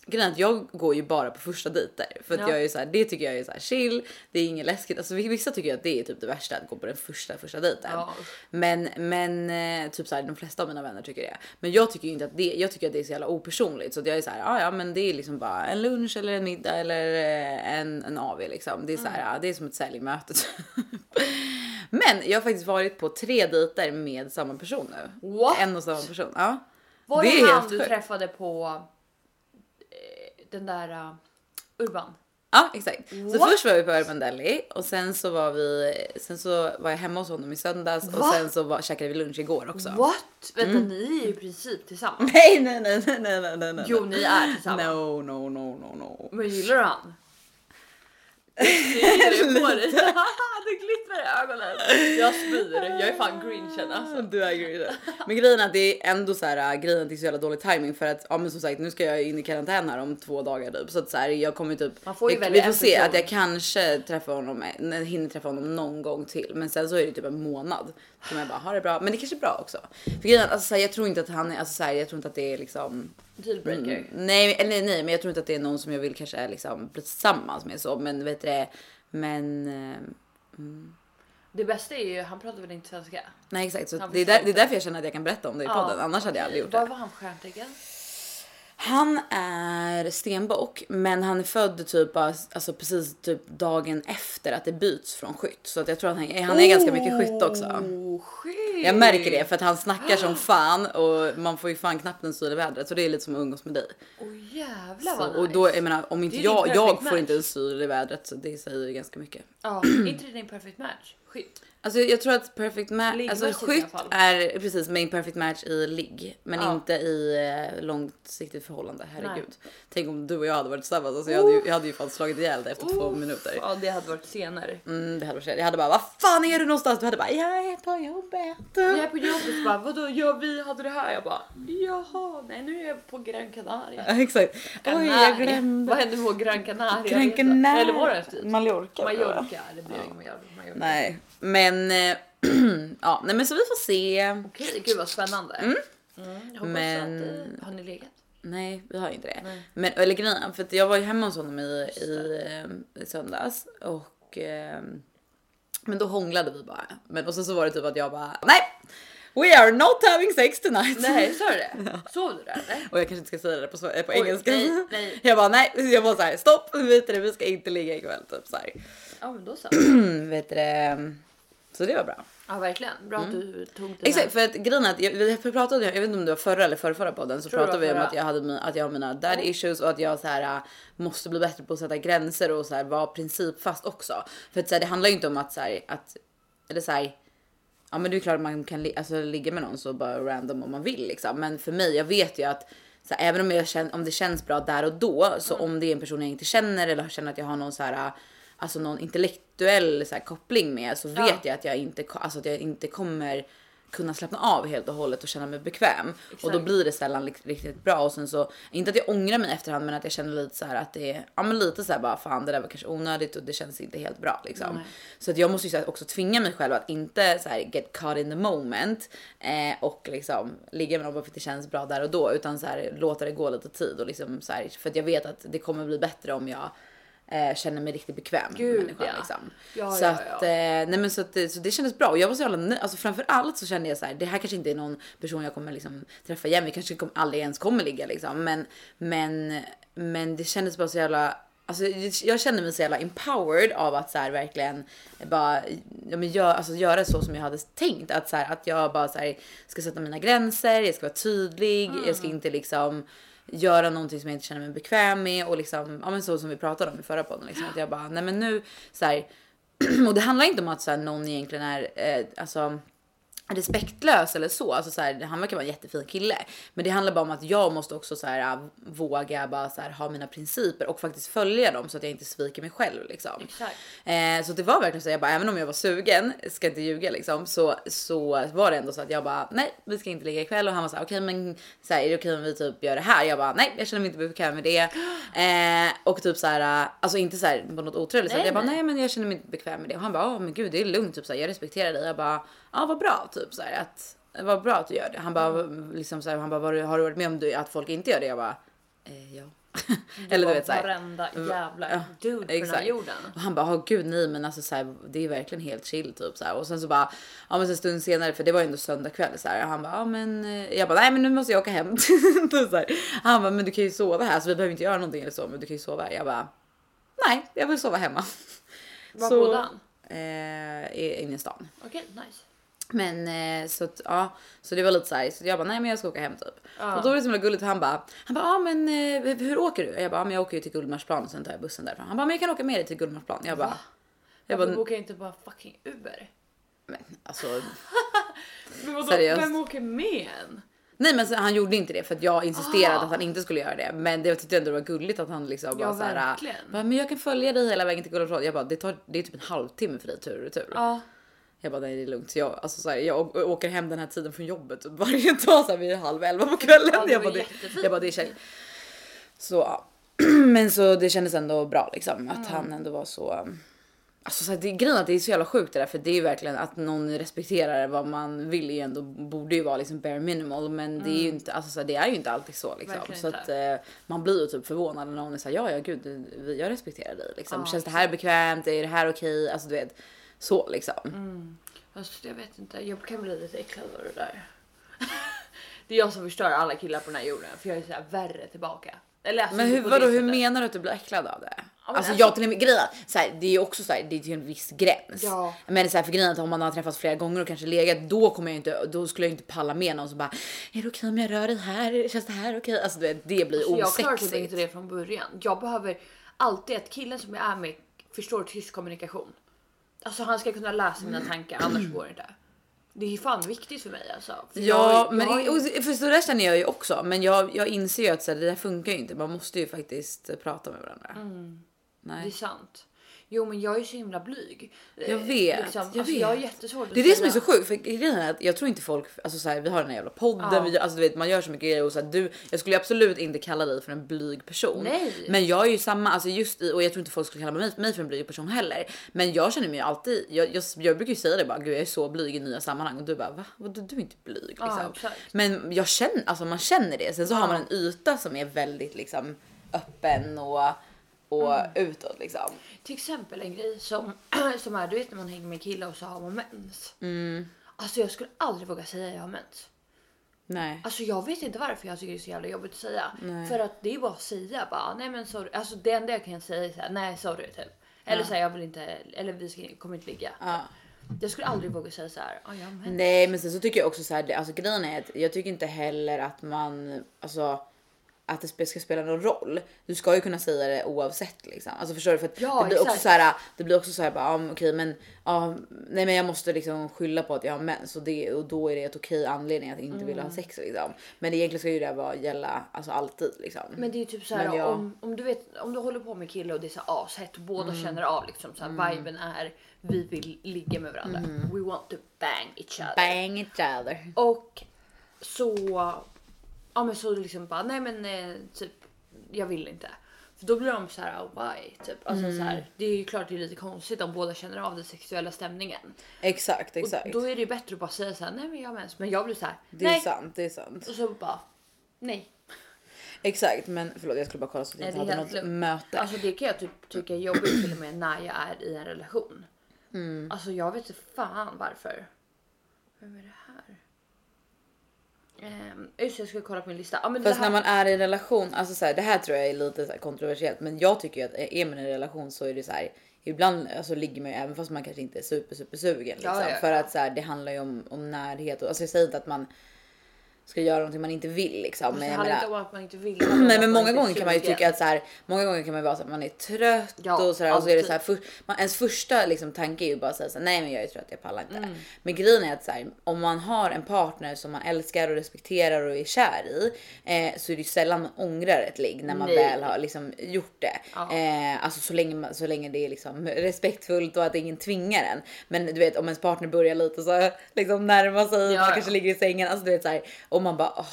grejen att jag går ju bara på första dejter. För att Ja. jag är ju så här, det tycker jag är så här chill, det är inget läskigt. Alltså vissa tycker att det är typ det värsta att gå på den första första dejten. Ja. Men, men eh, typ så här, de flesta av mina vänner tycker det. Men jag tycker inte att det, jag tycker att det är så jävla opersonligt. Så att jag är så här, ja ja men det är liksom bara en lunch eller en middag eller eh, en, en AV liksom. Det är så Mm. här, ja, det är som ett säljmöte. <laughs> typ. Men jag har faktiskt varit på tre dejter med samma person nu. What? En och samma person. Ja. Var Det det, han du sjukt. träffade på eh, den där uh, Urban? Ja exakt. Så What? först var vi på Urban Deli och sen så var vi, sen så var jag hemma hos honom i söndags och Va? sen så var, käkade vi lunch igår också. What? Vänta Mm. ni är ju i princip tillsammans. <laughs> Nej nej nej nej nej nej nej. Jo ni är tillsammans. No no no no no. Men gillar du han? Ser det på dig? <laughs> det glittrar i ögonen. Jag spyr. Jag är fan grinchen alltså. Du är grejen. Men grejen är att det är ändå så här grejen att det är så jävla dålig timing för att ja men som sagt nu ska jag in i karantän här om två dagar typ så att så här jag kommer typ. Man får ju jag, vi får se person. att jag kanske träffar honom, hinner träffa honom någon gång till men sen så är det typ en månad som jag bara har det bra. Men det kanske är bra också. För grejen alltså, så här, jag tror inte att han är alltså så här, jag tror inte att det är liksom Dealbreaker. Mm, nej, eller nej, men jag tror inte att det är någon som jag vill kanske liksom bli tillsammans med så, men vet du det, men eh, Det bästa är ju, han pratar väl inte svenska? nej exakt så det är, där, det är därför jag känner att jag kan berätta om det i Ja, podden. Annars hade jag aldrig gjort Var det. var han stjärntecken? Han är stenbock, men han är född typ alltså precis typ dagen efter att det byts från skytt så att jag tror att han, han är ganska mycket skytt också. Oh, skytt. Jag märker det för att han snackar som fan och man får ju fan knappt en syl i vädret så det är lite som att umgås med dig. Åh jävlar Så, vad och då jag menar om inte jag, jag får match. inte en syl i vädret så det säger ju ganska mycket. Ja, är inte det din perfect match? Skytt. Alltså jag tror att perfect match, alltså skytt är precis min perfect match i ligg, men Ja. inte i eh, långsiktigt förhållande. Herregud. Nej. Tänk om du och jag hade varit tillsammans, alltså jag, hade ju, jag hade ju fan slagit ihjäl dig efter två Uff, minuter. Ja, det hade varit senare. Mm, det hade varit Jag hade bara, vad fan är du någonstans? Du hade bara, jag är på jobbet. Jag är på jobbet bara, vadå, ja vi hade det här. Jag bara, jaha, nej nu är jag på Gran Canaria. Ja, Exakt. Oj, jag Canaria. glömde. Vad hände på Gran Canaria? Gran Canaria. Eller var det efter? Mallorca. Mallorca. Det blir ingen. Mallorca. Nej, men eh, <clears throat> ja, nej, men så vi får se. Okej, gud vad spännande. Mm. hoppas Men- att, eh, har ni legat? Nej, vi har inte det. Nej. Men eller grejen, för jag var ju hemma hos honom i, i, eh, i söndags och eh, men då hånglade vi bara. Men och sen så var det typ att jag bara nej, we are not having sex tonight. Nej, sa du det? <laughs> Sov du där eller? Och jag kanske inte ska säga det på, på Oj, engelska. nej, nej. <laughs> Jag bara nej, jag bara så här stopp, vet du, vi ska inte ligga ikväll typ så här. Ja men då så. <clears throat> vet du det? Så det var bra. Ja verkligen. Bra att du tog det Exakt, för att grejen är att jag, vi pratade, jag vet inte om det var förra eller förra, förra podden så Tror pratade vi om att jag, hade, att jag har mina daddy issues och att jag så här, äh, måste bli bättre på att sätta gränser och så här, vara principfast också. För att så här, det handlar ju inte om att så här, att, eller så här, ja men det är klart att man kan li- alltså, ligga med någon så bara random om man vill liksom. Men för mig, jag vet ju att så här, även om, jag känner, om det känns bra där och då, så Mm. om det är en person jag inte känner eller känner att jag har någon så här, alltså någon intellektuell så här, koppling med så Ja. vet jag att jag inte, alltså, att jag inte kommer kunna slappna av helt och hållet och känna mig bekväm. Och då Exakt. blir det sällan riktigt bra. Och sen så, inte att jag ångrar mig efterhand men att jag känner lite så här att det är, ja men lite så här bara fan det där var kanske onödigt och det känns inte helt bra liksom. Nej. Så att jag måste ju här också tvinga mig själv att inte så här get caught in the moment eh, och liksom ligga med någon bara för att det känns bra där och då utan så här låta det gå lite tid och liksom så här, för att jag vet att det kommer bli bättre om jag eh, känner mig riktigt bekväm Gud, med människan. ja. Liksom. Ja, så ja, att, eh, nej men så, att, det- så det kändes bra och jag var så jävla nöjd. Alltså framför allt så kände jag så här, det här kanske inte är någon person jag kommer liksom träffa igen. Vi kanske kommer, aldrig ens kommer ligga liksom. Men, men, men det kändes bara så jävla Alltså, jag kände mig så jävla empowered av att så här, verkligen bara ja, men gör, alltså, göra så som jag hade tänkt. Att, så här, att jag bara så här, ska sätta mina gränser, jag ska vara tydlig, jag ska inte liksom göra någonting som jag inte känner mig bekväm med och liksom, ja men så som vi pratade om i förra podden liksom, att jag bara nej men nu så här, <clears throat> och det handlar inte om att så här, någon egentligen är eh, alltså respektlös eller så. Alltså så här, han verkar vara en jättefin kille. Men det handlar bara om att jag måste också så här, äh, våga bara så här, ha mina principer och faktiskt följa dem så att jag inte sviker mig själv. Liksom. Eh, så det var verkligen så jag bara, även om jag var sugen, ska inte ljuga liksom, så, så var det ändå så att jag bara, nej vi ska inte ligga ikväll och han var så här, okej men så här, är det okej om vi typ gör det här? Jag bara, nej jag känner mig inte bekväm med det. Eh, och typ så här, alltså inte så här på något otrevligt sätt. Jag bara, nej. men jag känner mig inte bekväm med det. Och han bara, åh men gud det är lugnt, typ så här, jag respekterar dig. Jag bara, ja vad bra typ så här att vad bra att du gör det. Han bara, liksom så här, han bara, "Var du- har du varit med om du, att folk inte gör det? Jag bara, eh, ja. <laughs> Eller du vet så här. Varenda jävla Ja, dude på den här jorden. Och han bara, åh gud nej men alltså så här, det är verkligen helt chill typ så här. Och sen så bara, ja men en stund senare, för det var ju ändå söndag kväll så här. Och han bara, ja men eh, jag bara, nej men nu måste jag åka hem. <laughs> Typ så. Han bara, men du kan ju sova här så vi behöver inte göra någonting eller så, men du kan ju sova här. Jag bara, nej jag vill sova hemma. Var bodde han? Eh, inne i stan. Okej, nice. Men eh, så att, ja, så det var lite så här, så jag bara nej men jag ska åka hem typ. Ja. Och då var det så himla gulligt han bara, han bara ja men eh, hur åker du? Jag bara men jag åker ju till Gullmarsplan och sen tar jag bussen därifrån. Han bara men jag kan åka med dig till Gullmarsplan. Jag bara, Va? jag Varför bara bokar jag inte bara fucking Uber? men alltså <laughs> Men vadå, Seriöst? vem åker med en? nej men så, han gjorde inte det för att jag insisterade Ah. att han inte skulle göra det. Men det jag tyckte ändå det var gulligt att han liksom Ja, bara så här, verkligen. bara, men jag kan följa dig hela vägen till Gullmarsplan. Jag bara det tar det är typ en halvtimme för dig tur och retur. Ja. Jag bara nej det är lugnt. Så jag, alltså, så här, jag åker hem den här tiden från jobbet <laughs> varje dag så här, vid halv elva på kvällen. Ja, det jag, bara, det, jag bara det är kär. Så ja. <clears throat> Men så det kändes ändå bra liksom att han ändå var så. Alltså så här, det, grejen är att det är så jävla sjukt det där för det är ju verkligen att någon respekterar vad man vill är ju ändå borde ju vara liksom bare minimal men det är ju inte alltså så här, det är ju inte alltid så liksom Verkligen så att eh, man blir ju typ förvånad när någon är såhär ja ja gud jag respekterar dig liksom Ja, känns det här bekvämt är det här okej alltså du vet så liksom. Alltså, jag vet inte, jag kan bli lite äcklad av det där. <laughs> det är jag som förstör alla killar på den här jorden för jag är så här värre tillbaka. Eller, alltså, Men hur, vadå, hur menar du att du blir äcklad av det? men alltså, alltså- jag till och med grejen, så här, det är ju också så här, det är till en viss gräns. Ja. Men så här, för grejen att om man har träffats flera gånger och kanske legat, då kommer jag inte, då skulle jag inte palla med någon som bara är det okej om jag rör dig här? Känns det här okej? Alltså du vet, det blir Så jag klarar typ osexigt. inte det från början. Jag behöver alltid att killen som jag är med förstår tyst kommunikation. Alltså han ska kunna läsa mina tankar annars går det inte. Det är fan viktigt för mig alltså. För Ja, jag- men jag ju- för så där känner jag ju också. Men jag, jag inser ju att så här, det där funkar ju inte. Man måste ju faktiskt prata med varandra. Mm. Det är Nej. sant. Jo men jag är så himla blyg. Jag Eh, vet, Liksom, jag alltså, vet. jag har jättesvårt att Det är det som är så sjukt för grejen är att jag tror inte folk, alltså så här, vi har den här jävla podden, Ja. vi, alltså du vet man gör så mycket grejer och så här, du, jag skulle absolut inte kalla dig för en blyg person. Nej. Men jag är ju samma, alltså just i, och jag tror inte folk skulle kalla mig, mig för en blyg person heller. Men jag känner mig ju alltid, jag, jag, jag brukar ju säga det bara, gud jag är så blyg i nya sammanhang och du bara va? Vadå, du är inte blyg liksom. Ja. Men jag känner, alltså man känner det. Sen så har Ja. man en yta som är väldigt liksom öppen och, och Mm. utåt liksom. Till exempel en grej som, <clears throat> som är du vet när man hänger med killar och så har man mens. Mm. Alltså jag skulle aldrig våga säga jag har mens. Nej. Alltså jag vet inte varför jag tycker det är så jävla jobbigt att säga. Nej. För att det är bara att säga bara nej men sorry. Alltså det enda jag kan säga är såhär nej sorry typ. Eller så här, jag vill inte, eller vi ska, kommer inte ligga. Ja. Jag skulle aldrig våga säga så här. "Ja, jag med." Nej men sen så tycker jag också så här, det- alltså grejen är att jag tycker inte heller att man, alltså att det ska spela någon roll. Du ska ju kunna säga det oavsett liksom. Alltså förstår du? För att Ja, det blir också exakt. så här, det blir också så här bara, men okej men ja, nej men jag måste liksom skylla på att jag har mens och, det, och då är det ett okej anledning att inte vilja Mm. ha sex liksom. Men egentligen ska ju det vara gälla alltså alltid liksom. Men det är ju typ så här jag- om, om du vet om du håller på med kille och det är så ashett och båda Mm. känner av liksom så här viben är vi vill ligga med varandra. We want to bang each other. Bang each other. Och så ja men så liksom bara nej men eh, typ jag vill inte. För då blir de så här why typ. Alltså Mm. så här, det är ju klart det är lite konstigt om båda känner av den sexuella stämningen. Exakt exakt. Och då är det ju bättre att bara säga så här nej men jag har mens. Men jag blir så här det är nej. sant, det är sant. Och så bara nej. Exakt men förlåt jag skulle bara kolla så att jag Nej, inte det är hade helt något lugnt. möte. Alltså det kan jag typ tycka är jobbigt till och med när jag är i en relation. Mm. Alltså jag vet inte fan varför. Vem är det Um, just jag ska kolla på min lista. Ja, men Fast här, när man är i en relation, alltså så här, det här tror jag är lite så kontroversiellt, men jag tycker ju att är man i en relation så är det så här. Ibland alltså, ligger man ju även fast man kanske inte är super super sugen liksom, Ja, ja, för ja. att så här, det handlar ju om, om närhet och alltså jag säger inte att man ska göra någonting man inte vill liksom. Men, jag menar, inte om att man inte vill. <clears throat> Nej men många gånger kan man ju tycka att så här, många gånger kan man ju vara så att man är trött Ja, och så där, och så är det så här, för, man, ens första liksom tanke är ju bara att säga så här, nej men jag är trött, jag pallar inte. Mm. Men grejen är att så här, om man har en partner som man älskar och respekterar och är kär i eh, så är det ju sällan man ångrar ett ligg när man Nej. väl har liksom gjort det. Ja. Eh, alltså så länge, man, så länge det är liksom <laughs> respektfullt och att ingen tvingar en. Men du vet om ens partner börjar lite så liksom närma sig, Ja, man kanske ligger i sängen, alltså du vet så här, och man bara åh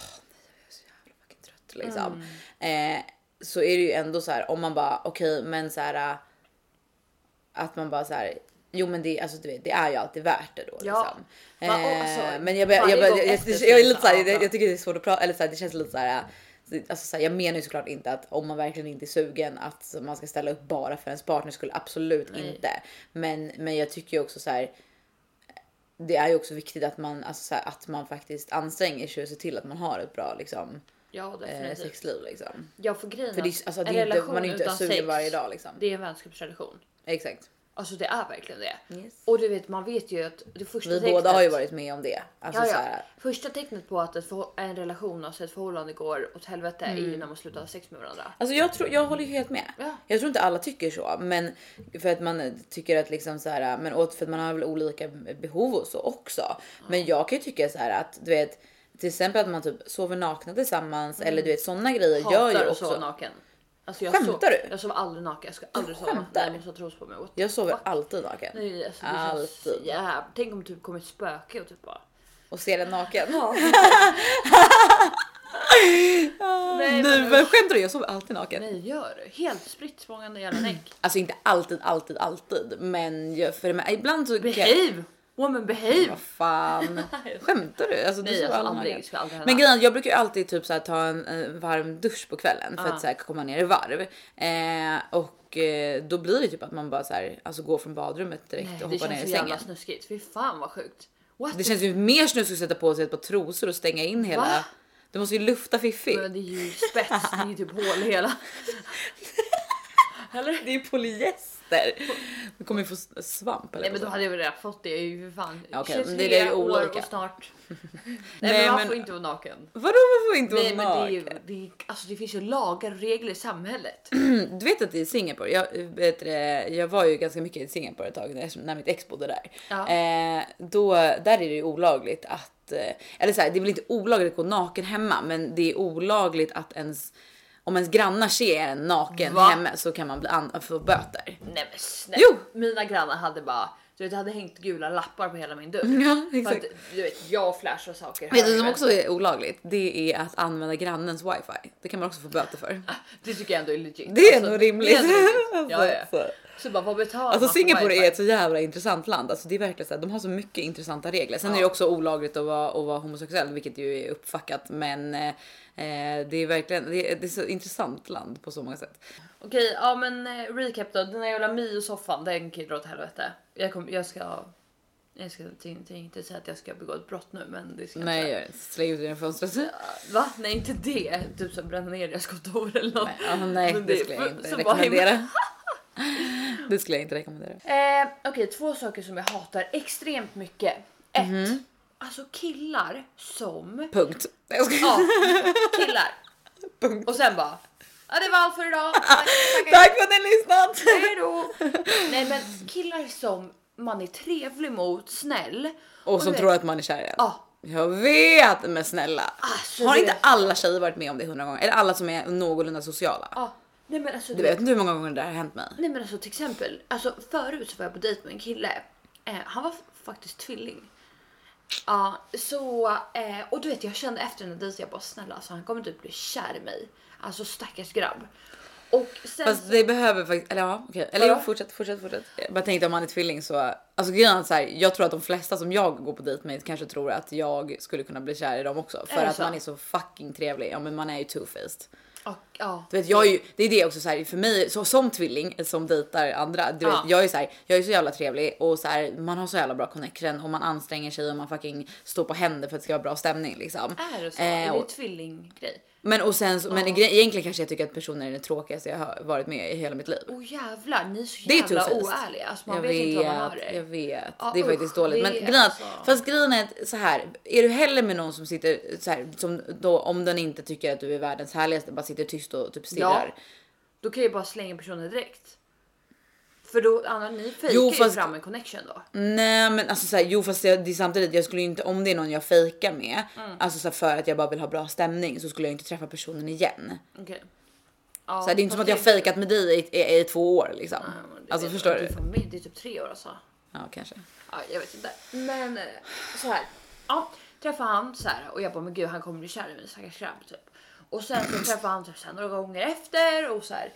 fucking trött liksom. Mm. Eh, så är det ju ändå så här om man bara okej, men så här. Att man bara så här. Jo, men det, alltså, du vet, det är ju alltid värt det då. Ja. Liksom. Eh, alltså, men jag, jag, jag, jag, jag, jag, jag, är lite så här, så- jag, jag tycker det är svårt att prata eller så här, det känns lite så här. Alltså så här, jag menar ju såklart inte att om man verkligen inte är sugen att man ska ställa upp bara för ens partner skulle absolut Nej. inte. Men, men jag tycker ju också så här. Det är ju också viktigt att man, alltså så här, att man faktiskt anstränger sig och ser till att man har ett bra liksom, Ja eh, sexliv. Liksom. Ja för grejen För det, att är- alltså, det en är inte, relation man är inte utan sugen sex, varje dag liksom. Det är en vänskapsrelation. Exakt. Alltså det är verkligen det. Yes. Och du vet man vet ju att det första Vi tecknet, båda har ju varit med om det. Alltså, Ja, ja. Första tecknet på att en relation, alltså ett förhållande går åt helvete är Mm. ju när man slutar ha sex med varandra. Alltså jag, tror, jag håller ju helt med. Ja. Jag tror inte alla tycker så, men för att man tycker att liksom så här, men åt för att man har väl olika behov och så också. Men jag kan ju tycka så här att du vet till exempel att man typ sover nakna tillsammans eller du vet sådana grejer gör Hatar ju att sova också. naken. Alltså jag Skämtar sov, du? Jag sover aldrig naken. Jag ska aldrig sova naken. Jag måste ha på mig. What Jag sover fuck? alltid naken Nej, alltså, det Alltid. jävligt. Tänk om typ kommer ett spöke och typ bara. och ser den naken. <laughs> Nej, Nu men men skämtar du? Jag sover alltid naken. Nej gör du? Helt spritt språngande jävla <clears throat> näck. Alltså inte alltid, alltid, alltid, men för men ibland så. Behave! Woman behave! Vad fan. <laughs> Skämtar du? Alltså, du Nej alltså aldrig aldrig. Men grejen jag brukar ju alltid typ så här, ta en, en varm dusch på kvällen för Ja. att så här, komma ner i varv. Eh, och eh, då blir det typ att man bara så här, alltså går från badrummet direkt Nej, och det hoppar ner känns i så jävla sängen. snuskigt. Fy fan vad sjukt. What Det känns ju mer snuskigt att sätta på sig ett par trosor och stänga in hela. Va? Du måste ju lufta fiffigt. Men det är ju spets, det är ju typ hål i hela. <laughs> Eller? Det är ju polyester. Du kommer ju få svamp eller Nej men då hade jag väl redan fått det. Jag är ju för fan Ja, okej, 23 men det är ju år och snart. Nej, <laughs> Nej, men man men- får inte vara naken. Vadå varför får inte Nej vara men det är ju, naken? det är, alltså det finns ju lagar och regler i samhället. <clears throat> Du vet att i Singapore, jag, vet det, jag var ju ganska mycket i Singapore ett tag när, när mitt ex bodde där. Ja. Eh, då, där är det ju olagligt att, eh, eller så här, det är väl inte olagligt att gå naken hemma, men det är olagligt att ens, om ens grannar ser en naken Va? hemma så kan man bli an- få böter. Nej men snälla. Jo. Mina grannar hade bara, du vet jag hade hängt gula lappar på hela min dörr. Ja, För exakt. att, du vet jag flashar saker. Vet du som också är olagligt? Det är att använda grannens wifi. Det kan man också få böter för. Det tycker jag ändå är legit. Det är Alltså, nog rimligt. Är rimligt. <laughs> Ja, ja. Så- Så bara vad betalar Alltså man för Singapore wifi? är ett så jävla intressant land. Alltså det är verkligen så här, de har så mycket intressanta regler. Sen är det också olagligt att vara, att vara homosexuell, vilket ju är uppfackat. Men eh, det är verkligen det är, det är så intressant land på så många sätt. Okej, ja men eh, recap då. Den där jävla Mio-soffan, den kan ju dra åt helvete. Jag, kom, jag ska... Jag ska tänkte inte säga att jag ska begå ett brott nu men det ska jag Nej, inte. jag släng ut genom fönstret. Va? Nej inte det. Typ så bränna ner deras kontor eller något. Nej, ja, nej Men det det- skulle jag inte så bara himla- rekommendera. <laughs> Det skulle jag inte rekommendera. Eh, Okej, två saker som jag hatar extremt mycket. Ett, Mhm. alltså killar som... Punkt. Nej, Jag. Ja, killar. <laughs> Punkt. Och sen bara, ja det var allt för idag. <laughs> Tack, för att ni lyssnat! Hej då! Nej men killar som man är trevlig mot, snäll. Och som det- tror att man är kär i en. Ja. Jag vet men snälla. Alltså, Har inte alla tjejer varit med om det hundra gånger? Eller alla som är någorlunda sociala? Ja, nej men alltså. Du vet inte hur många gånger det där har hänt mig. Nej men alltså till exempel, alltså förut så var jag på dejt med en kille. Eh, han var faktiskt tvilling. Ja, så eh, och du vet jag kände efter den här dejten jag bara snälla alltså han kommer typ bli kär i mig. Alltså stackars grabb. Och sen Fast så, det behöver faktiskt, eller ja okej. Eller jo fortsätt, fortsätt, fortsätt. Jag bara tänkte om man är tvilling så, alltså grejen så här, jag tror att de flesta som jag går på dejt med kanske tror att jag skulle kunna bli kär i dem också. För att så? man är så fucking trevlig. Ja men man är ju two-faced. och, ja. Du vet, jag är ju, det är det också så här, för mig så, som tvilling som dejtar andra. Du vet, Ja. jag är så här, jag är så jävla trevlig och så här, man har så jävla bra connection och man anstränger sig och man fucking står på händer för att det ska vara bra stämning liksom. Är det så? Eh, är det och- tvillinggrej? Men och sen så, men Ja. egentligen kanske jag tycker att personer är det tråkigaste jag har varit med i hela mitt liv. Åh jävlar, ni är så Det är jävla two-faced. oärliga. Alltså man jag vet, inte vad man har det. jag vet. Ja, det är usch, faktiskt dåligt. Men är grejen, är alltså- fast grejen är så här, är du hellre med någon som sitter så här, som då om den inte tycker att du är världens härligaste, bara sitter tyst och typ stirrar. Då kan jag ju bara slänga personen direkt. För då, Anna, ni fejkar Jo, ju fast- fram en connection då. Nej men alltså så här, jo fast jag, det är samtidigt jag skulle ju inte om det är någon jag fejkar med, Mm. alltså så här, för att jag bara vill ha bra stämning så skulle jag inte träffa personen igen. Okej. Ja, Så här, det är inte som att jag fejkat med dig i, i, i två år liksom. Det Alltså vet förstår du? med, det är typ tre år alltså. Ja kanske. Ja, jag vet inte. Men eh, så här. Ja, träffar han så här och jag bara men gud han kommer bli kär i mig stackars grabb typ. Och sen så träffar han typ så här, några gånger efter och så här.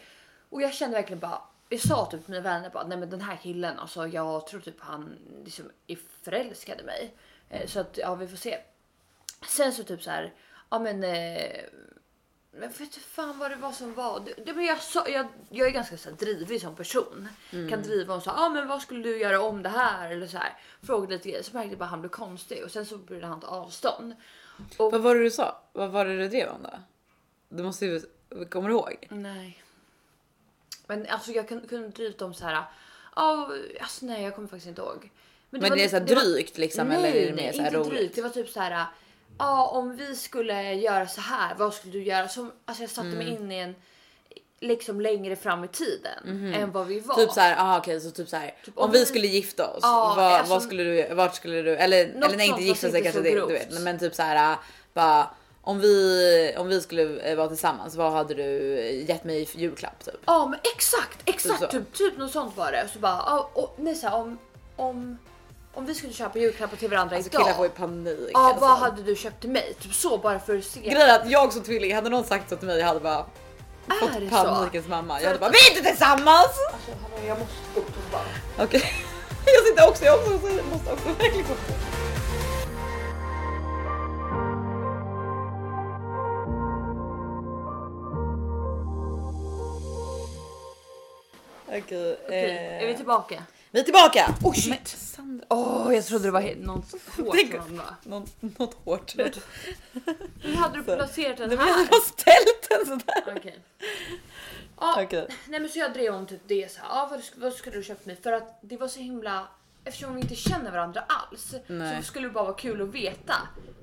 Och jag kände verkligen bara. Jag sa typ till mina vänner bara nej men den här killen alltså jag tror typ han liksom är förälskad i mig. Eh, så att ja vi får se. Sen så typ så här. Ja men. Eh, jag vet inte fan vad det var som var. Det, det, men jag, sa, jag, jag är ganska så här, drivig som person. Kan driva och så ah, men vad skulle du göra om det här? Eller så här. Frågade lite grejer. Så märkte jag bara att han blev konstig och sen så började han ta avstånd. Och, Vad var det du sa? Vad var det du drev om då? Du måste ju, kommer du ihåg? nej. Men alltså jag kunde, kunde drivit om så här. Ja, alltså nej jag kommer faktiskt inte ihåg. Men var det är så här det var- drygt liksom nej, eller är det nej, mer så här inte roligt? drygt. Det var typ så här. Ja, om vi skulle göra så här, vad skulle du göra? Som, alltså jag satte mig Mm. in i en liksom längre fram i tiden än vad vi var. Typ så här, aha, okej så typ så här. om, om vi vi- skulle gifta oss, Ja, vad, alltså- vad skulle du, vart skulle du, eller, eller nej inte gifta sig inte kanske det, du vet, men typ så här bara om vi, om vi skulle eh, vara tillsammans, vad hade du gett mig i julklapp typ? Ja men exakt, exakt så. typ, typ något sånt var det. Och så bara, ja, och, nej, så här, om, om, om vi skulle köpa julklappar till varandra Alltså idag. killar får ju panik. Ja alltså. vad hade du köpt till mig? Typ så bara för att se. Grejen att jag som tvilling, hade någon sagt så till mig jag hade bara Är fått så? panikens mamma. För Jag hade bara vi är inte tillsammans! Alltså jag måste gå på toa. Okej, <laughs> jag sitter också, jag också, måste också verkligen gå på. Okej, Okej, eh, är vi tillbaka? vi är tillbaka! Oh shit! Men Sandra, Åh jag trodde det var he- något <laughs> hårt Tänk- va? något, något hårt. Hur <laughs> hade du placerat den men här? jag har ställt den sådär. Okej. <laughs> Ja, Okej. nej men så jag drev om typ det så här, ja, vad, sk- vad skulle du köpt mig? För att det var så himla, eftersom vi inte känner varandra alls Nej. så skulle det bara vara kul att veta.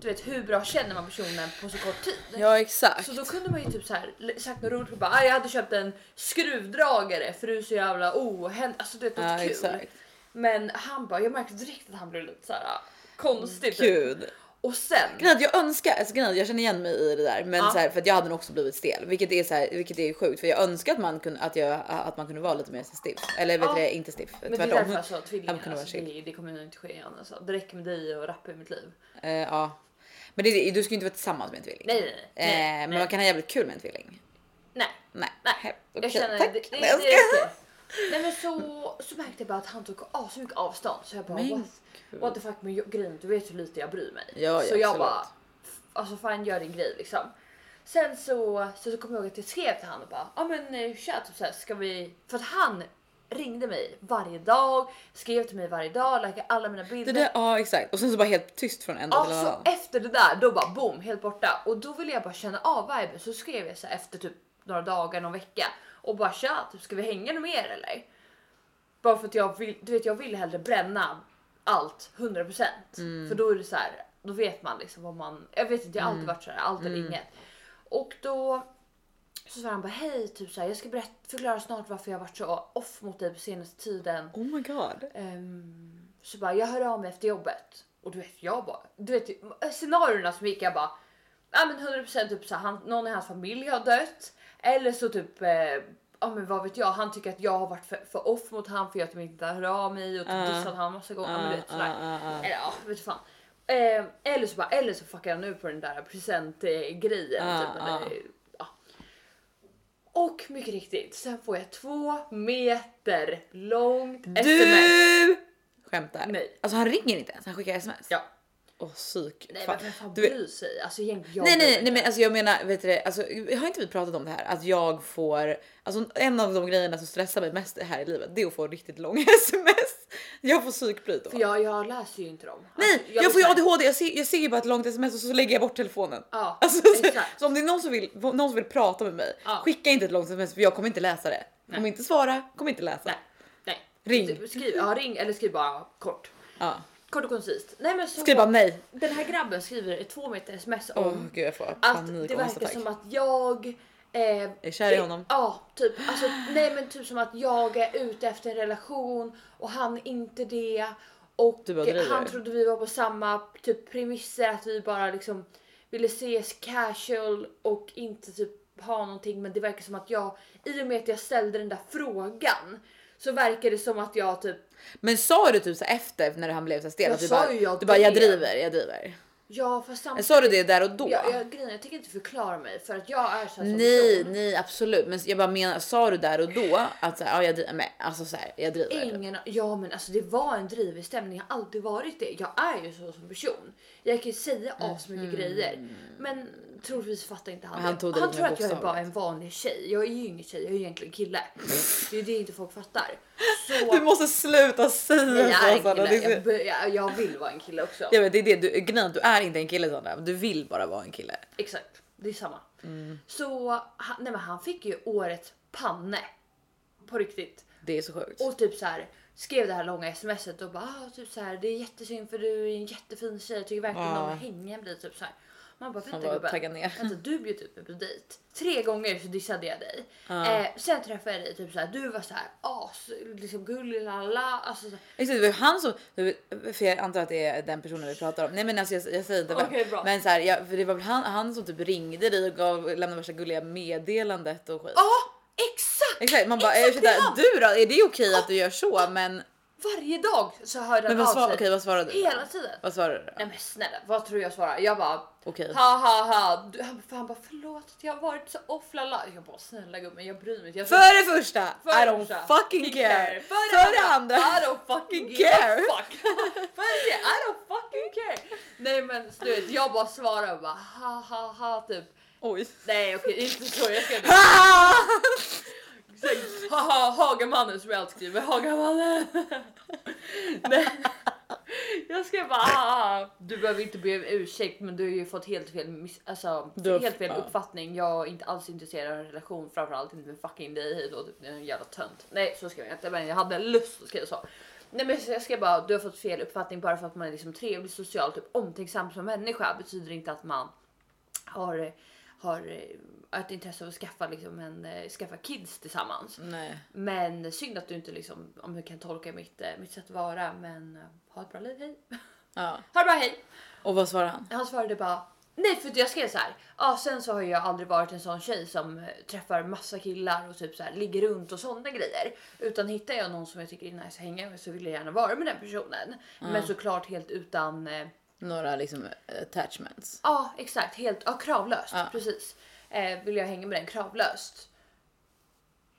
Du vet hur bra känner man personen på så kort tid? Ja exakt. Så då kunde man ju typ så här sagt något roligt bara "Ah, jag hade köpt en skruvdragare för du är så jävla ohänd... Alltså du vet något Ja, kul. exakt. Men han bara, jag märkte direkt att han blev lite så här ah, konstig. typ. Gud. Och sen, att jag önskar, alltså att jag känner igen mig i det där, men Ja. så här, för att jag hade nog också blivit stel, vilket är så här, vilket är sjukt för jag önskar att man kunde att jag att man kunde vara lite mer stiff eller vet Ja. du det, inte stiff. men det är tvärtom. därför sa tvillingar. Alltså, det, det kommer nog inte ske igen. Alltså. Det räcker med dig och rappa i mitt liv. Eh, ja, men det, du ska ju inte vara tillsammans med en tvilling. Nej, nej, nej. Eh, nej, men man kan ha jävligt kul med en tvilling. nej. Nej, Nej, He- jag känner tack. det, det, det, det räcker. Nej men så, så märkte jag bara att han tog så mycket avstånd så jag bara Men what, what the fuck men jag- grejen du vet hur lite jag bryr mig. Ja, ja, så jag absolut. bara alltså fan gör din grej liksom. Sen så, så, så kom jag ihåg att jag skrev till honom och bara ja ah, men eh, tja typ så här, ska vi för att han ringde mig varje dag, skrev till mig varje dag, likade alla mina Det bilder. där, ja exakt och sen så bara helt tyst från en dag till en annan. efter det där då bara boom helt borta och då ville jag bara känna av viben så skrev jag så här efter typ några dagar, någon vecka och bara tja, typ, ska vi hänga något mer eller? Bara för att jag vill, du vet jag vill hellre bränna allt 100% Mm. för då är det så här, då vet man liksom vad man, jag vet inte jag har Mm. alltid varit så här, allt eller inget. Och då så sa han bara hej typ så här, jag ska berätta, förklara snart varför jag varit så off mot dig på senaste tiden. Oh my god. Ehm, så bara jag hör av mig efter jobbet och du vet jag bara, du vet scenarierna som gick jag bara, ja men 100% typ så här, han, någon i hans familj har dött eller så typ eh, Ja men vad vet jag, han tycker att jag har varit för, för off mot han för jag typ inte hör av mig och typ Ah. dissat han massa gånger. ja, men du vet, sådär. Ah. Eller ja, vet du fan. Eh, eller så bara, eller så fuckar jag nu på den där presentgrejen. Ah, typ, eller, ja. Och mycket riktigt, sen får jag två meter långt sms. Du skämtar? Nej. Alltså han ringer inte ens, han skickar sms? Ja. Åh psyk. Nej men vem fan bryr sig? Alltså jag Nej, nej, nej, men alltså jag menar, vet du det, alltså, har inte vi pratat om det här? Att jag får, alltså en av de grejerna som stressar mig mest här i livet, det är att få riktigt långa <laughs> sms. Jag får psykbryt då. För jag, jag läser ju inte dem. Nej, Alltså, jag, får ju ADHD, jag ser, jag ser ju bara ett långt sms och så lägger jag bort telefonen. Ja, Alltså, så, så om det är någon som, vill, någon som vill prata med mig, Ja. skicka inte ett långt sms för jag kommer inte läsa det. Kommer inte svara, kommer inte läsa. Nej, nej. Ring. Skriv, ja, ring eller skriv bara kort. Ja. Kort och koncist. Nej men så Skriv bara nej. Den här grabben skriver ett två meter sms om Åh gud jag får att panik det och verkar ångestattack. som att jag eh, Är kär i honom? Ja, typ. Alltså, nej men typ som att jag är ute efter en relation och han inte det. Och Du bara driver. han trodde vi var på samma typ premisser att vi bara liksom ville ses casual och inte typ ha någonting men det verkar som att jag i och med att jag ställde den där frågan så verkar det som att jag typ Men sa du typ så efter när han blev så stel? Jag att du sa bara, ju jag du bara jag drev. driver, jag driver. ja fast Men samtidigt. sa du det där och då? Jag, jag, grejen, jag tänker inte förklara mig för att jag är så här som nej, person. nej absolut. Men jag bara menar, sa du där och då att så här, ja, jag driver med? Alltså så här, jag driver. Ingen, ja men alltså det var en drivig stämning, jag har alltid varit det. Jag är ju så som person. Jag kan ju säga asmycket grejer men troligtvis fattar inte han, Men han det. tog det Han tror att jag är bara en vanlig tjej. Jag är ju ingen tjej, jag är ju egentligen kille. Det är ju det inte folk fattar. Så... <laughs> Du måste sluta säga Nej, jag är så Sanna. Det kille. är Jag, så- jag, jag vill vara en kille också. Jag vet, det är det du, grejen, du är inte en kille Sanna. Du vill bara vara en kille. Exakt, det är samma. Mm. Så han, nej, men han fick ju årets panne. På riktigt. Det är så sjukt. Och typ så här skrev det här långa smset och bara ah, typ så här, det är jättesynd för du är en jättefin tjej. Jag tycker verkligen Ja. om att hänga med dig. Typ så här. Man bara vänta gubben. taggar ner. Vänta, du bjöd ut mig på dejt. Tre gånger så dissade jag dig. Eh, sen träffade jag dig typ så här. Du var så här as liksom gullig lalla. Alltså, så. Exakt, det var han som, för jag antar att det är den personen vi pratar om. Nej men alltså jag, jag säger inte vem. Bra. Men så här, jag, för det var väl han, han som typ ringde dig och gav, lämnade värsta gulliga meddelandet och skit. Ja exakt! Exakt, man bara ursäkta du då? Är det okej att du gör så? Men, Varje dag så hörde men han vad, av sig. okej, vad svarade du? Hela tiden. Vad svarade du? Nej men snälla vad tror du jag svarar? Jag bara Okej. ha ha ha. Du- Han, han bara förlåt att jag har varit så off lala. Jag bara snälla gummen jag bryr mig inte. Jag För det första, För I don't fucking care. För, det andra, I don't fucking care. care. Fuck. <laughs> För det I don't fucking care. Nej men du vet, jag bara svarar och bara ha ha ha typ. oj. Nej okej inte så. Jag ska. Ah! Exakt. Ha ha Hagamannen som jag alltid skriver. Hagamannen. <laughs> Nej. Jag ska bara ha, ha. Du behöver inte be om ursäkt men du har ju fått helt fel, miss, alltså, Du helt fel ja. uppfattning. Jag är inte alls intresserad av en relation framförallt inte med fucking dig hej då. Typ, det är en jävla tönt. Nej så skrev jag inte men jag hade lust att skriva så. Nej men så jag ska bara du har fått fel uppfattning bara för att man är liksom trevlig, social, typ omtänksam som människa betyder inte att man har, har eh, ett intresse av att skaffa, liksom en, eh, skaffa kids tillsammans. Nej. Men synd att du inte liksom, om du kan tolka mitt, eh, mitt sätt att vara. Men eh, ha ett bra liv, hej. Ja. <laughs> Ha det bra, hej. Och vad svarade han? Han svarade bara Nej för jag skrev så här. Ja sen så har jag aldrig varit en sån tjej som träffar massa killar och typ så här ligger runt och sådana grejer. Utan hittar jag någon som jag tycker är nice att hänga med så vill jag gärna vara med den personen. Men såklart helt utan eh, Några liksom attachments. Ja exakt, helt ja, kravlöst. Ja. Precis. Eh, vill jag hänga med den kravlöst.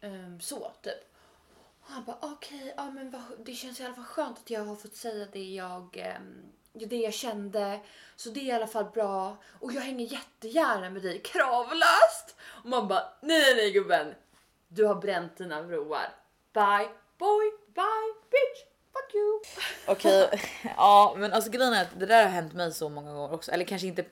Um, så typ. Och han bara okej, ja men vad, det känns i alla fall skönt att jag har fått säga det jag, ehm, det jag kände. Så det är i alla fall bra. Och jag hänger jättegärna med dig kravlöst. Och man bara nej nej nej gubben. Du har bränt dina broar. Bye boy, bye bitch. Fuck you! Okej, <laughs> ja men alltså grejen är att det där har hänt mig så många gånger också. Eller kanske inte,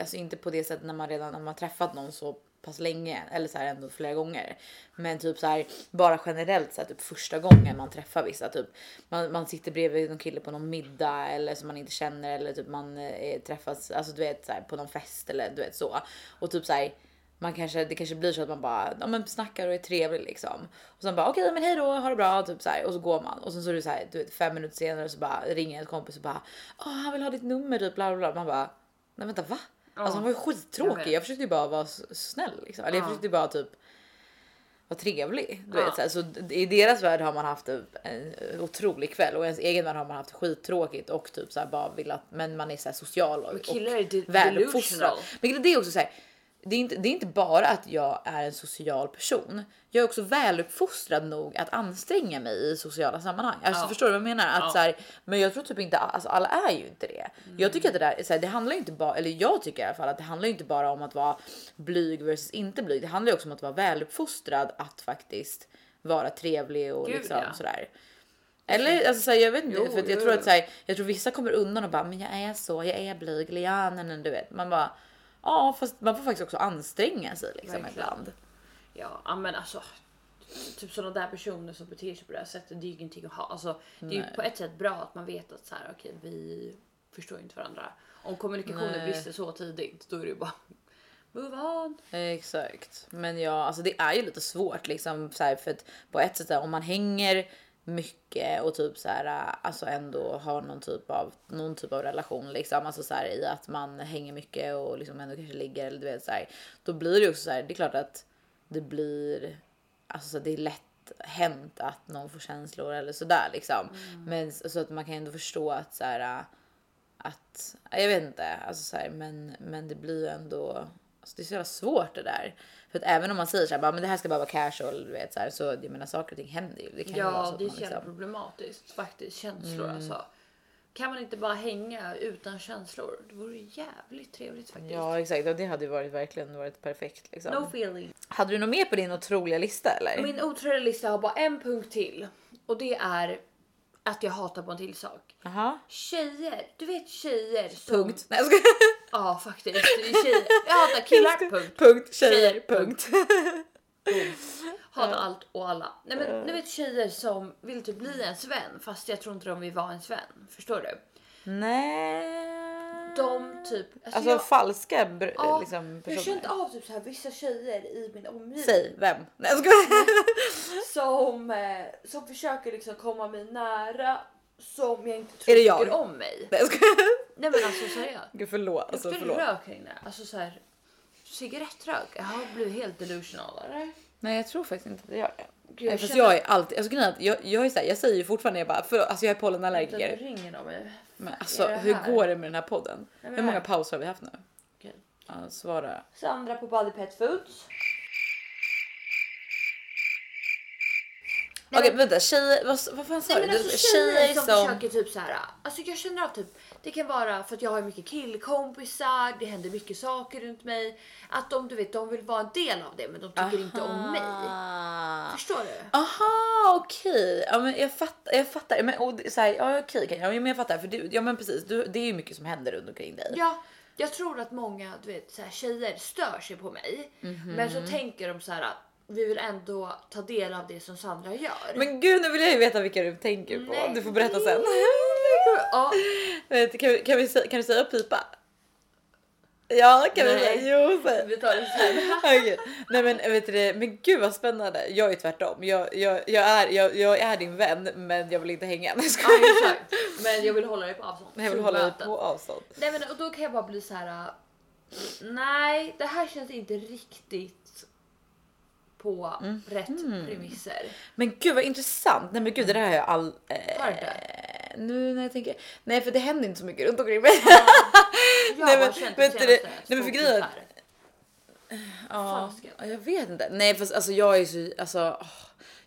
alltså inte på det sättet när man redan när man träffat någon så pass länge eller så här ändå flera gånger. Men typ så här bara generellt så här, typ första gången man träffar vissa typ man, man sitter bredvid någon kille på någon middag eller som man inte känner eller typ man eh, träffas alltså du vet så här, på någon fest eller du vet så och typ så här man kanske, det kanske blir så att man bara ja, men snackar och är trevlig liksom. Och sen bara okej okay, men hej då, ha det bra typ så här, och så går man och sen så är det så här, du vet fem minuter senare så bara ringer ett kompis och bara oh, han vill ha ditt nummer typ bla bla bla. Man bara nej vänta va? Alltså han var ju skittråkig. Jag, jag försökte ju bara vara snäll liksom. Eller jag försökte ju bara typ vara trevlig. Du vet, så, här. så i deras värld har man haft en otrolig kväll och i ens egen värld har man haft skittråkigt och typ så här bara vill att men man är så här social och, och väluppfostrad. Men det är också så här det är, inte, det är inte bara att jag är en social person. Jag är också väluppfostrad nog att anstränga mig i sociala sammanhang. Alltså, ja. Förstår du vad jag menar? Att, ja. så här, men jag tror typ inte, alltså, alla är ju inte det. Mm. Jag tycker att det där, så här, det handlar inte bara, eller jag tycker i alla fall att det handlar inte bara om att vara blyg versus inte blyg. Det handlar också om att vara väluppfostrad att faktiskt vara trevlig och Gud, liksom ja. sådär. Eller alltså, så här, jag vet inte, jo, för jag tror att så här, jag tror vissa kommer undan och bara, men jag är så, jag är blyg, nej, du vet. Man bara, Ja, fast man får faktiskt också anstränga sig liksom Verkligen. ibland. Ja, men alltså typ sådana där personer som beter sig på det här sättet, det är ju ingenting att ha. Alltså, det är ju på ett sätt bra att man vet att så här, okej, vi förstår inte varandra. Om kommunikationen brister så tidigt, då är det ju bara move on. Exakt, men ja, alltså det är ju lite svårt liksom så här, för att på ett sätt om man hänger mycket och typ så här, alltså ändå har någon typ av någon typ av relation liksom, alltså så här, i att man hänger mycket och liksom ändå kanske ligger eller du vet så här, då blir det också så här. Det är klart att det blir alltså så det är lätt hänt att någon får känslor eller sådär liksom, mm. men så att man kan ändå förstå att så här att jag vet inte, alltså så här, men, men det blir ju ändå Alltså det är så jävla svårt det där. För att även om man säger så här, bara, men det här ska bara vara casual, du vet, så, här, så jag menar saker och ting händer ju. Det kan ja, vara så det är liksom... problematiskt faktiskt. Känslor mm. alltså. Kan man inte bara hänga utan känslor? Det vore jävligt trevligt faktiskt. Ja exakt och det hade ju varit verkligen varit perfekt. Liksom. No feeling. Hade du något mer på din otroliga lista eller? Min otroliga lista har bara en punkt till och det är att jag hatar på en till sak. Aha. Tjejer, du vet tjejer som... Punkt. Nej, jag ska... Ja faktiskt. Tjejer. Jag hatar killar. Punkt. Punkt. Tjejer. tjejer punkt. punkt. Hatar allt och alla. Nej men du vet tjejer som vill typ bli ens vän fast jag tror inte de vill vara ens vän. Förstår du? Nej. De typ. Alltså, alltså jag, falska ja, liksom, personer. Jag känt av typ så här, vissa tjejer i min omgivning. Säg vem? Nej jag ska... som, eh, som försöker liksom komma mig nära som jag inte tror tycker om mig. Nej, jag. Nej men alltså seriöst. Gud förlåt. Alltså, jag förlåt. rök här inne. Alltså så här, cigarettrök. Jag har blivit helt delusional eller? Nej jag tror faktiskt inte det gör det. Gud, jag, känner... jag är alltid, alltså jag, jag är så här, jag säger ju fortfarande jag bara, för, alltså jag är pollenallergiker. Det ringer om mig. Men alltså hur går det med den här podden? Nej, hur många pauser har vi haft nu? Okay. Ja, svara. Sandra på Body Pet Foods. Okej okay, vänta, tjejer, vad, vad fan sa du? Alltså, tjejer, tjejer som, som försöker typ så här. Alltså jag känner av typ, det kan vara för att jag har mycket killkompisar, det händer mycket saker runt mig. Att de, du vet, de vill vara en del av det men de tycker Aha. inte om mig. Förstår du? Aha okej, okay. ja men jag fattar. Jag fattar. Men, och, så här, ja okej, okay, ja, men jag fattar för du, ja men precis, du, det är ju mycket som händer runt omkring dig. Ja. Jag tror att många du vet, så här, tjejer stör sig på mig, mm -hmm. men så tänker de så här vi vill ändå ta del av det som Sandra gör. Men gud, nu vill jag ju veta vilka du tänker på. Nej. Du får berätta sen. ja. kan, vi, kan, vi, kan du säga pipa? Ja, kan Nej. vi säga? Jo, säg. Vi tar det sen. <laughs> okay. Nej, men vet du, men gud vad spännande. Jag är tvärtom. Jag, jag, jag, är, jag, jag är din vän, men jag vill inte hänga. Nej, ja, exakt. Men jag vill hålla dig på avstånd. Jag vill hålla dig på avstånd. Nej, men och då kan jag bara bli så här. Nej, det här känns inte riktigt på mm. rätt mm. premisser. Men gud vad intressant. Nej men gud det där har jag all... Eh, nu när jag tänker. Nej för det händer inte så mycket runt omkring mig. Ja, <laughs> jag nej, men, känt vet det, nej men för grejen Ja, jag vet inte. Nej fast alltså jag är så, alltså.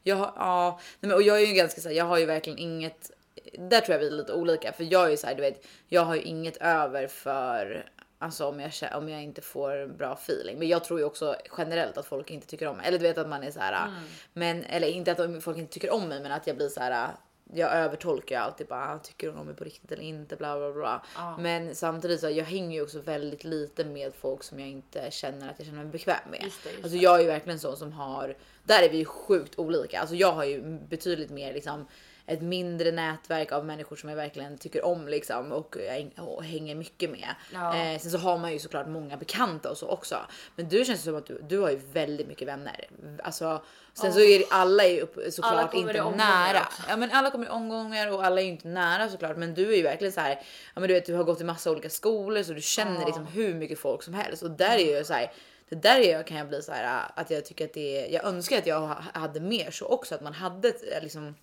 Jag, ja, nej, men, och jag är ju ganska så här, jag har ju verkligen inget där tror jag vi är lite olika för jag är ju så här, du vet, jag har ju inget över för Alltså om jag, om jag inte får bra feeling. Men jag tror ju också generellt att folk inte tycker om mig. Eller du vet att man är så här. Mm. Men, eller inte att folk inte tycker om mig men att jag blir så här. Jag övertolkar ju alltid bara "Ah, tycker hon om mig på riktigt eller inte bla bla bla. Ja. Men samtidigt så jag hänger ju också väldigt lite med folk som jag inte känner att jag känner mig bekväm med. Just det, just alltså jag är ju verkligen sån som har, där är vi ju sjukt olika. Alltså jag har ju betydligt mer liksom ett mindre nätverk av människor som jag verkligen tycker om liksom och, och hänger mycket med. Ja. Eh, sen så har man ju såklart många bekanta och så också. Men du känns som att du, du har ju väldigt mycket vänner. Alltså, sen så är alla är ju såklart inte nära. också. Ja men alla kommer i omgångar och alla är ju inte nära såklart. Men du är ju verkligen så här. Ja men du vet du har gått i massa olika skolor så du känner Ja. liksom hur mycket folk som helst och där är ju så här. Det där är jag, kan jag bli så här att jag tycker att det är. Jag önskar att jag ha- hade mer så också att man hade ett, liksom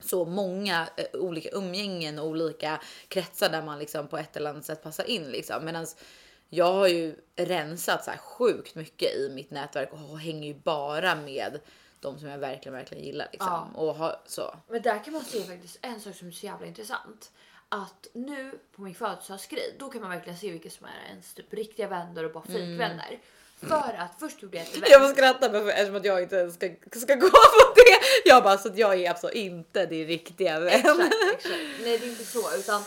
så många eh, olika umgängen och olika kretsar där man liksom på ett eller annat sätt passar in liksom. Medan jag har ju rensat så här sjukt mycket i mitt nätverk och hänger ju bara med de som jag verkligen, verkligen gillar liksom. Och har, så. Men där kan man se faktiskt en sak som är så jävla intressant. Att nu på min födelsedagsgrej, då kan man verkligen se vilka som är ens typ riktiga vänner och bara fejkvänner. För att först gjorde jag ett event. Jag får skratta men för, eftersom att jag inte ska, ska gå <laughs> på det. Jag bara så att jag är alltså inte din riktiga vän. Exakt, exakt. Nej det är inte så utan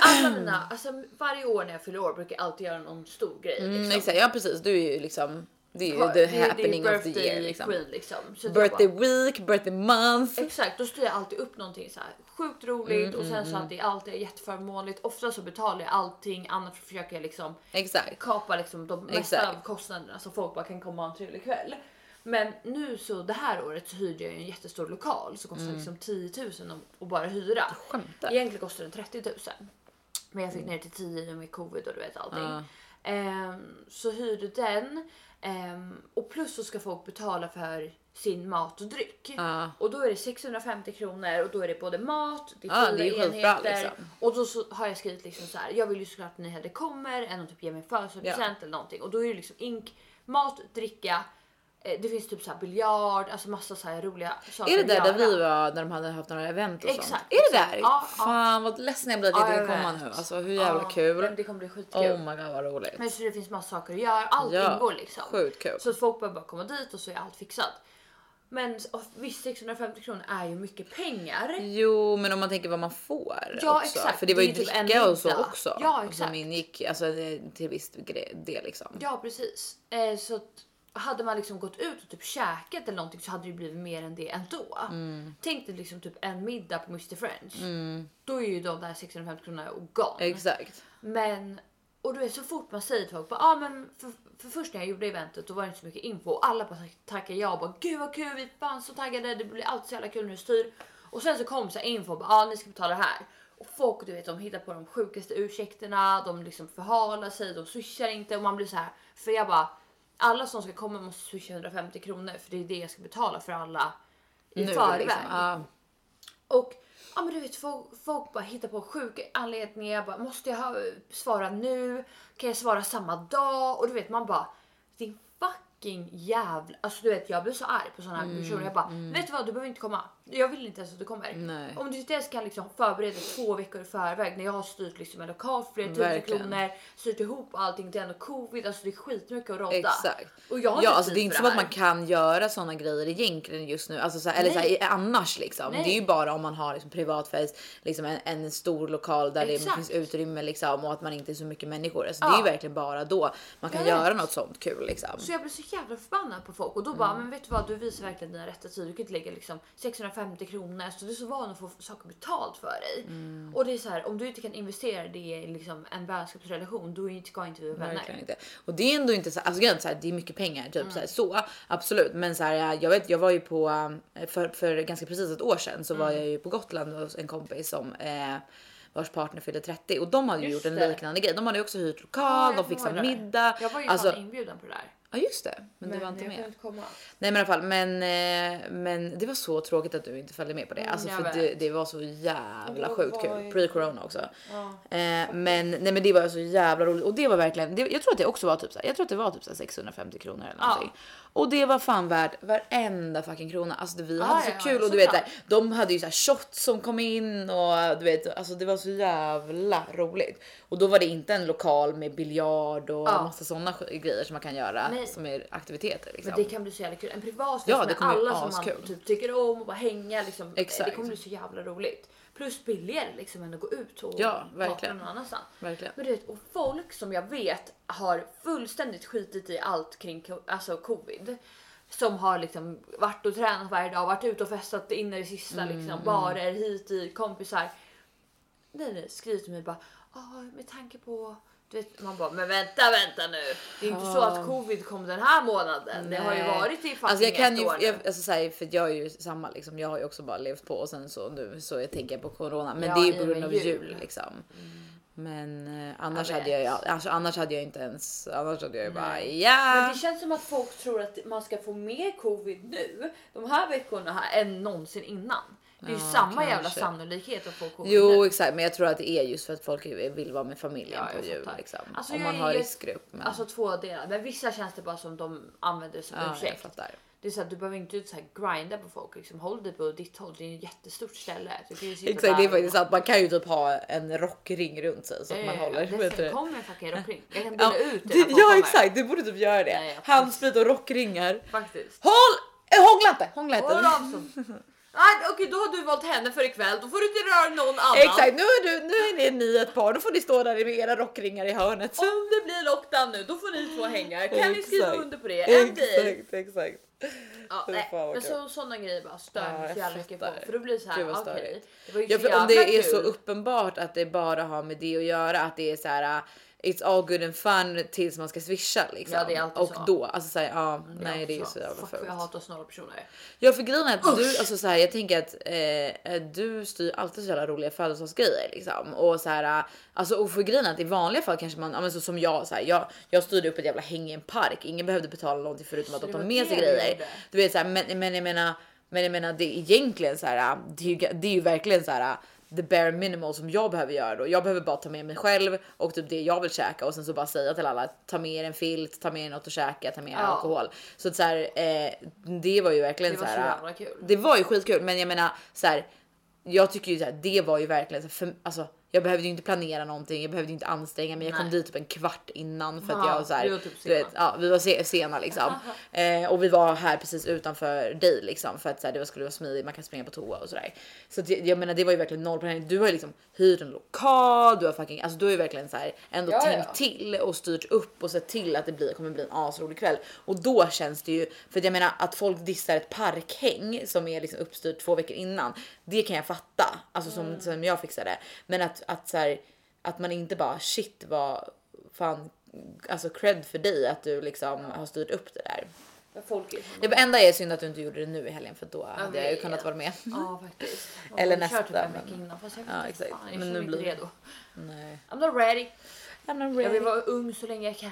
alla mina, alltså varje år när jag fyller år brukar jag alltid göra någon stor grej. Mm, Liksom. exakt, ja precis. Du är ju liksom, det är ju the det är happening of the year liksom. Queen, liksom. Så Birthday bara- week, birthday month. Exakt, då styr jag alltid upp någonting så här sjukt roligt Mm, och sen så att det alltid är jätteförmånligt. Ofta så betalar jag allting, annars försöker jag liksom Exakt. kapa liksom de mesta Exakt. av kostnaderna så folk bara kan komma och ha en trevlig kväll. Men nu så det här året så hyrde jag en jättestor lokal som kostar liksom 10 000 att- att bara hyra. Mm. Skämtar. Egentligen kostar den 30 000. Men jag fick ner till 10 med covid och du vet allting. Ja. Ehm, så hyrde den ehm, och plus så ska folk betala för sin mat och dryck. Ja. Och då är det 650 kronor och då är det både mat, det är fyra det är enheter liksom. och då så har jag skrivit liksom så här. Jag vill ju såklart att ni hellre kommer än att typ ge mig en födelsedagspresent eller någonting och då är det liksom ink, mat, dricka. Eh, Det finns typ så här biljard, alltså massa så här roliga saker Är det där där vi var när de hade haft några event och sånt? Exakt, Är det exakt. där? Ja, ja. Fan vad ledsen jag blir att Ja, jag inte kan komma nu. Alltså hur jävla Ja, kul. Det kommer bli skitkul. Oh my god vad roligt. Men så det finns massa saker att göra, allt Ja, ingår liksom. Sjukt kul. Så att folk behöver bara komma dit och så är allt fixat. Men visst 650 kronor är ju mycket pengar. Jo, men om man tänker vad man får Ja, också. exakt. För det var ju Det är typ dricka och så också. Ja, Som exakt. ingick alltså, till viss del liksom. Ja precis. Eh, så att hade man liksom gått ut och typ käkat eller någonting så hade det blivit mer än det ändå. Mm. Tänk dig liksom typ en middag på Mr French. Då är ju de där 650 kronorna gone. Exakt. Men och du vet så fort man säger till folk bara, ah, men för, för först när jag gjorde eventet då var det inte så mycket info och alla bara tackar ja och bara gud vad kul vi är fan så taggade det blir alltid så jävla kul när du styr. Och sen så kom så här info och bara ah, ni ska betala det här. Och folk du vet de hittar på de sjukaste ursäkterna, de liksom förhalar sig, de swishar inte och man blir så här för jag bara alla som ska komma måste swisha 150 kronor för det är det jag ska betala för alla i Nu, förväg. liksom. Ja. Och ja, men du vet, folk, folk bara hittar på sjuka anledningar. Jag bara, måste jag ha, svara nu? Kan jag svara samma dag? Och du vet, man bara, din fucking jävla... Alltså du vet, jag blir så arg på här Mm, personer. Jag bara, vet du vad? Du behöver inte komma. Jag vill inte ens att du kommer. Nej. Om du inte ens kan liksom förbereda två veckor i förväg när jag har styrt liksom en lokal för flera tusen Verkligen. kronor, styrt ihop allting, det är ändå covid, alltså det är skitmycket att rodda. Exakt. Och jag har Ja, inte alltså tid det är inte för som det att man kan göra såna grejer egentligen just nu, alltså så här, eller så här, annars liksom. Nej. Det är ju bara om man har liksom privatfest, liksom en, en stor lokal där det Exakt. finns utrymme liksom och att man inte är så mycket människor. Alltså, Det är Ja. ju verkligen bara då man kan Jag göra något sånt kul liksom. Så jag blir så jävla förbannad på folk och då Mm. bara, men vet du vad, du visar verkligen dina rätta sidor. Du kan inte lägga liksom 650 kronor. Så du är så van att få saker betalt för dig. Mm. Och det är så här, om du inte kan investera det i liksom en vänskapsrelation, då ska inte vi vara vänner. inte. Och det är ändå inte så, alltså, så här, det är mycket pengar typ Mm. så, här, så absolut. Men så här, jag vet, jag var ju på eh, för, för ganska precis ett år sedan så var Mm. jag ju på Gotland hos en kompis som eh, vars partner fyllde 30 och de hade ju Just gjort en det. liknande grej. De hade ju också hyrt Ja, lokal, jag de fixade middag. Jag var ju alltså, inbjuden på det där. Ja just det, men, du var inte med. komma. Nej men i alla fall, men, eh, men det var så tråkigt att du inte följde med på det. Mm, Alltså för det, det var så jävla sjukt kul. Pre-corona också. Ja. Eh, men nej men det var så jävla roligt och det var verkligen. Det, jag tror att det också var typ så här, Jag tror att det var typ så här 650 kronor eller Ja. Och det var fan värt varenda fucking krona. Alltså vi hade så ja, kul och du vet där, de hade ju så här shots som kom in och du vet alltså det var så jävla roligt. Och då var det inte en lokal med biljard och Ja. massa sådana grejer som man kan göra. Nej, som är aktiviteter. Liksom. Men det kan bli så jävla kul. En privatfest Ja, med alla som man typ tycker om och bara hänga. Liksom. Exakt. Det kommer bli så jävla roligt. Plus billigare liksom än att gå ut och Ja, verkligen. någon annanstans. Verkligen. Men du vet, och folk som jag vet har fullständigt skitit i allt kring alltså covid. Som har liksom varit och tränat varje dag, varit ute och festat in i det sista, Mm, liksom, barer hit dit, kompisar. Nej, nej, skriver till mig bara "Ah, med tanke på du vet, man bara, men vänta, vänta nu. Det är inte så att covid kom den här månaden. Det har ju varit i fucking Alltså jag kan ett ju, år jag, alltså så här, för jag är ju samma liksom. Jag har ju också bara levt på och sen så nu så jag tänker jag på corona. Men Ja, det är ju på grund av jul. jul, liksom. Men eh, annars Jag hade jag alltså, annars hade jag inte ens, annars hade jag ju bara Men ja. det känns som att folk tror att man ska få mer covid nu, de här veckorna här, än någonsin innan. Det är ju Ja, samma jävla kanske. sannolikhet att få covid Jo exakt, men jag tror att det är just för att folk vill vara med familjen Ja, på jul liksom. Alltså, Om man har riskgrupp. Men, Alltså två delar, men vissa känns det bara som de använder som ja, ursäkt. Det är så att du behöver inte så här grinda på folk, liksom. håll dig på ditt håll. Det är ett jättestort ställe. Exakt, det är faktiskt sant. Man kan ju typ ha en rockring runt sig så att man håller. Det vet du. det kommer fucking rockring. Jag kan <laughs> Ja, dela ut det, ja kommer. exakt, du borde typ göra det. Ja, ja, Handsprit och rockringar. Faktiskt. Håll! Eh, hångla inte! Hångla Håll inte! avstånd. <laughs> Nej, Okej, då har du valt henne för ikväll. Då får du inte röra någon annan. Exakt, nu är, du, nu är ni, ni ett par, då får ni stå där med era rockringar i hörnet. Om det blir lockdown nu, då får ni två hänga. Kan ni skriva under på det? En deal. Exakt, exakt. Ja, nej, men så, sådana grejer bara stör Ja, jag mycket på. För då blir det så här, okej. störigt. Det var ju Ja, för om det är kul. så uppenbart att det bara har med det att göra, att det är så här. It's all good and fun tills man ska swisha liksom. Ja, det är alltid och så. då, alltså såhär, ja, nej det är ju så. jävla fult. jag hatar snåla personer. Ja för grejen är att du, alltså så här, jag tänker att eh, du styr alltid så jävla roliga födelsedagsgrejer liksom. Och så här, alltså och för grejen är att i vanliga fall kanske man, ja, men så som jag, så här, jag, jag styrde upp ett jävla häng i en park. Ingen behövde betala någonting förutom att de tar med sig grejer. Du vet så här, men, men jag menar, men jag menar det är egentligen så här, det är ju, det är ju verkligen så här the bare minimal som jag behöver göra då. Jag behöver bara ta med mig själv och typ det jag vill käka och sen så bara säga till alla ta med er en filt, ta med er något att käka, ta med er Ja. alkohol. Så att så här, eh, det var ju verkligen Det var så så här. jävla kul. Det var ju skitkul, men jag menar så här. Jag tycker ju så här, det var ju verkligen så här, för, alltså. Jag behövde ju inte planera någonting, jag behövde inte anstränga mig. Jag kom dit typ en kvart innan för att Ja, jag så här, var typ du vet, ja, vi var se- sena liksom. <laughs> eh, och vi var här precis utanför dig liksom för att så här, det skulle vara smidigt. Man kan springa på toa och sådär. Så att, jag, jag menar, det var ju verkligen noll planering. Du har ju liksom hyrt en lokal, du har fucking, alltså du har ju verkligen så här ändå Ja, tänkt ja. till och styrt upp och sett till att det blir, kommer bli en asrolig kväll. Och då känns det ju, för att jag menar att folk dissar ett parkhäng som är liksom uppstyrt två veckor innan. Det kan jag fatta, alltså som, Mm. som jag fixade. Men att, att så här, att man inte bara shit vad fan, alltså cred för dig att du liksom har styrt upp det där. Folk är Det enda är synd att du inte gjorde det nu i helgen för då hade jag ju kunnat vara med. Ja faktiskt. <laughs> Jag Eller nästa, Typ en men- vecka innan, fast jag vet Ja, exakt. fan, jag Men är nu blir det- redo. Nej. I'm not ready. I'm not Jag ready. vill vara ung så länge jag kan.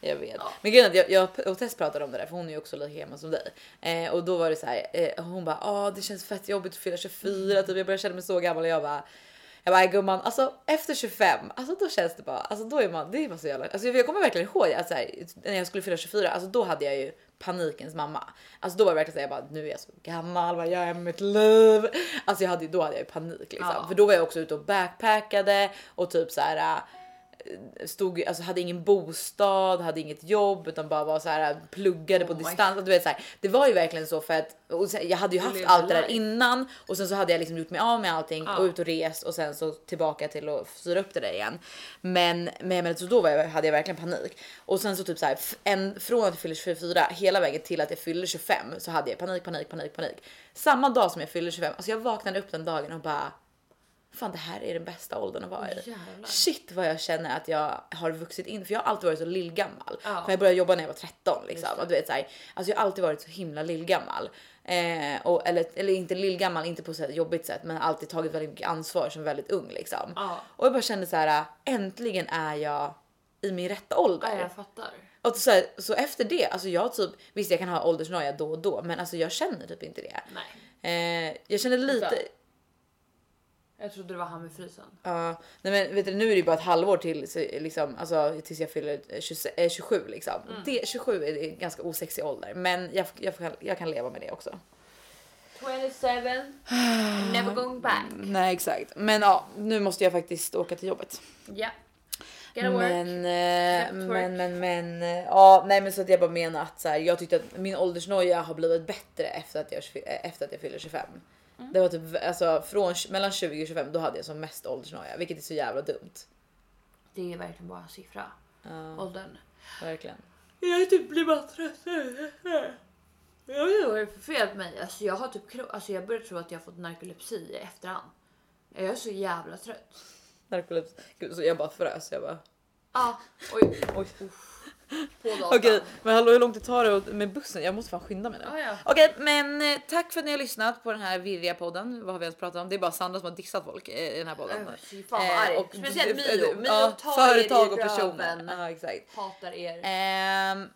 Jag vet. Ja. Men grejen är att jag, jag och Tess pratade om det där för hon är ju också lika gammal som dig. Eh, och då var det så här, eh, hon bara ah det känns fett jobbigt att fylla 24 typ jag börjar känna mig så gammal och jag bara jag bara gumman alltså efter 25 alltså då känns det bara alltså då är man det är bara så jävla alltså jag kommer verkligen ihåg att så här, när jag skulle fylla 24 alltså då hade jag ju panikens mamma. Alltså då var det verkligen så här, jag bara nu är jag så gammal vad gör jag med mitt liv? Alltså jag hade då hade jag ju panik liksom Ja. för då var jag också ute och backpackade och typ så här stod, alltså hade ingen bostad, hade inget jobb utan bara var så här pluggade på Oh my distans. Du vet, så här, det var ju verkligen så för att och sen, jag hade ju haft allt det där innan och sen så hade jag liksom gjort mig av med allting Ja. och ut och rest och sen så tillbaka till att styra upp det där igen. Men, men, så då var jag, hade jag verkligen panik och sen så typ så här en, från att jag fyllde 24 hela vägen till att jag fyllde 25 så hade jag panik, panik, panik, panik. Samma dag som jag fyllde 25, alltså jag vaknade upp den dagen och bara Fan det här är den bästa åldern att vara i. Jävlar. Shit vad jag känner att jag har vuxit in för jag har alltid varit så lillgammal. Ja. För jag började jobba när jag var 13 liksom. Och du vet, så här, alltså jag har alltid varit så himla lillgammal. Eh, och, eller, eller inte lillgammal, inte på så här jobbigt sätt men alltid tagit väldigt mycket ansvar som väldigt ung liksom. Ja. Och jag bara kände så här äntligen är jag i min rätta ålder. Ja, jag fattar. Och så, här, så efter det, alltså jag typ, visst jag kan ha åldersnoja då och då men alltså jag känner typ inte det. Nej. Eh, jag känner lite. Jag trodde det var han med frysen. Ja, nej men vet du, nu är det ju bara ett halvår till liksom, alltså, tills jag fyller eh, 20, eh, 27 liksom. Det, 27 är en ganska osexig ålder, men jag, jag, kan, jag kan leva med det också. 27, never going back. Nej exakt, men ja, nu måste jag faktiskt åka till jobbet. Ja. Men, eh, work. men, men, men, eh, ja, nej men så att jag bara menar att så här, jag tyckte att min åldersnoja har blivit bättre efter att jag, eh, efter att jag fyller 25. Mm. Det var typ alltså från mellan 20 och 25 då hade jag som mest åldersnoja, vilket är så jävla dumt. Det är verkligen bara en siffra. Ja, Åldern. verkligen. Jag typ blir bara trött. Jag vet inte vad det är för fel på mig. Alltså jag har typ alltså jag börjar tro att jag har fått narkolepsi i efterhand. Jag är så jävla trött. Narkolepsi. Gud, så jag bara frös. Jag bara. Ah, oj. Oj. På datan. Okej, men hallå hur långt det tar det med bussen? Jag måste fan skynda mig nu. Ah, ja. Okej, men eh, tack för att ni har lyssnat på den här virriga podden. Vad har vi ens pratat om? Det är bara Sandra som har dissat folk eh, i den här podden. Äh, Fy fan vad arg. Eh, och- Speciellt Mio. Mio ja, tar företag er och i personer. röven. Ja, exakt. Hatar er. Ehm,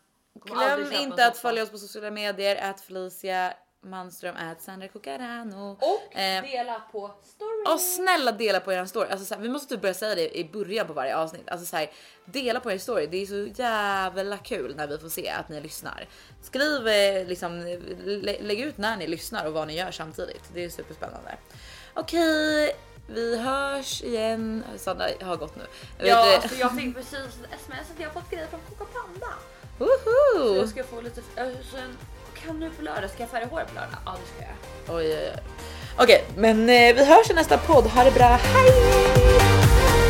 glöm inte att följa oss på sociala medier. Att Felicia Manström, att Sandra Cucarano. Och Eh, dela på story. och snälla dela på er story. Alltså, så här, vi måste typ börja säga det i början på varje avsnitt. Alltså, så här, dela på er story. Det är så jävla kul när vi får se att ni lyssnar. Skriv eh, liksom, lä lägg ut när ni lyssnar och vad ni gör samtidigt. Det är superspännande. Okej, vi hörs igen. Sandra har gått nu. Vet Ja, det. alltså jag fick precis ett sms att jag fått grejer från Coca Panda. Så Woho! jag ska få lite... äh, Sen, kan du på lördag? Ska jag färga håret på lördag? Ja det ska jag. Oj, oj, oj. Okej, men eh, vi hörs i nästa podd. Ha det bra. Hej!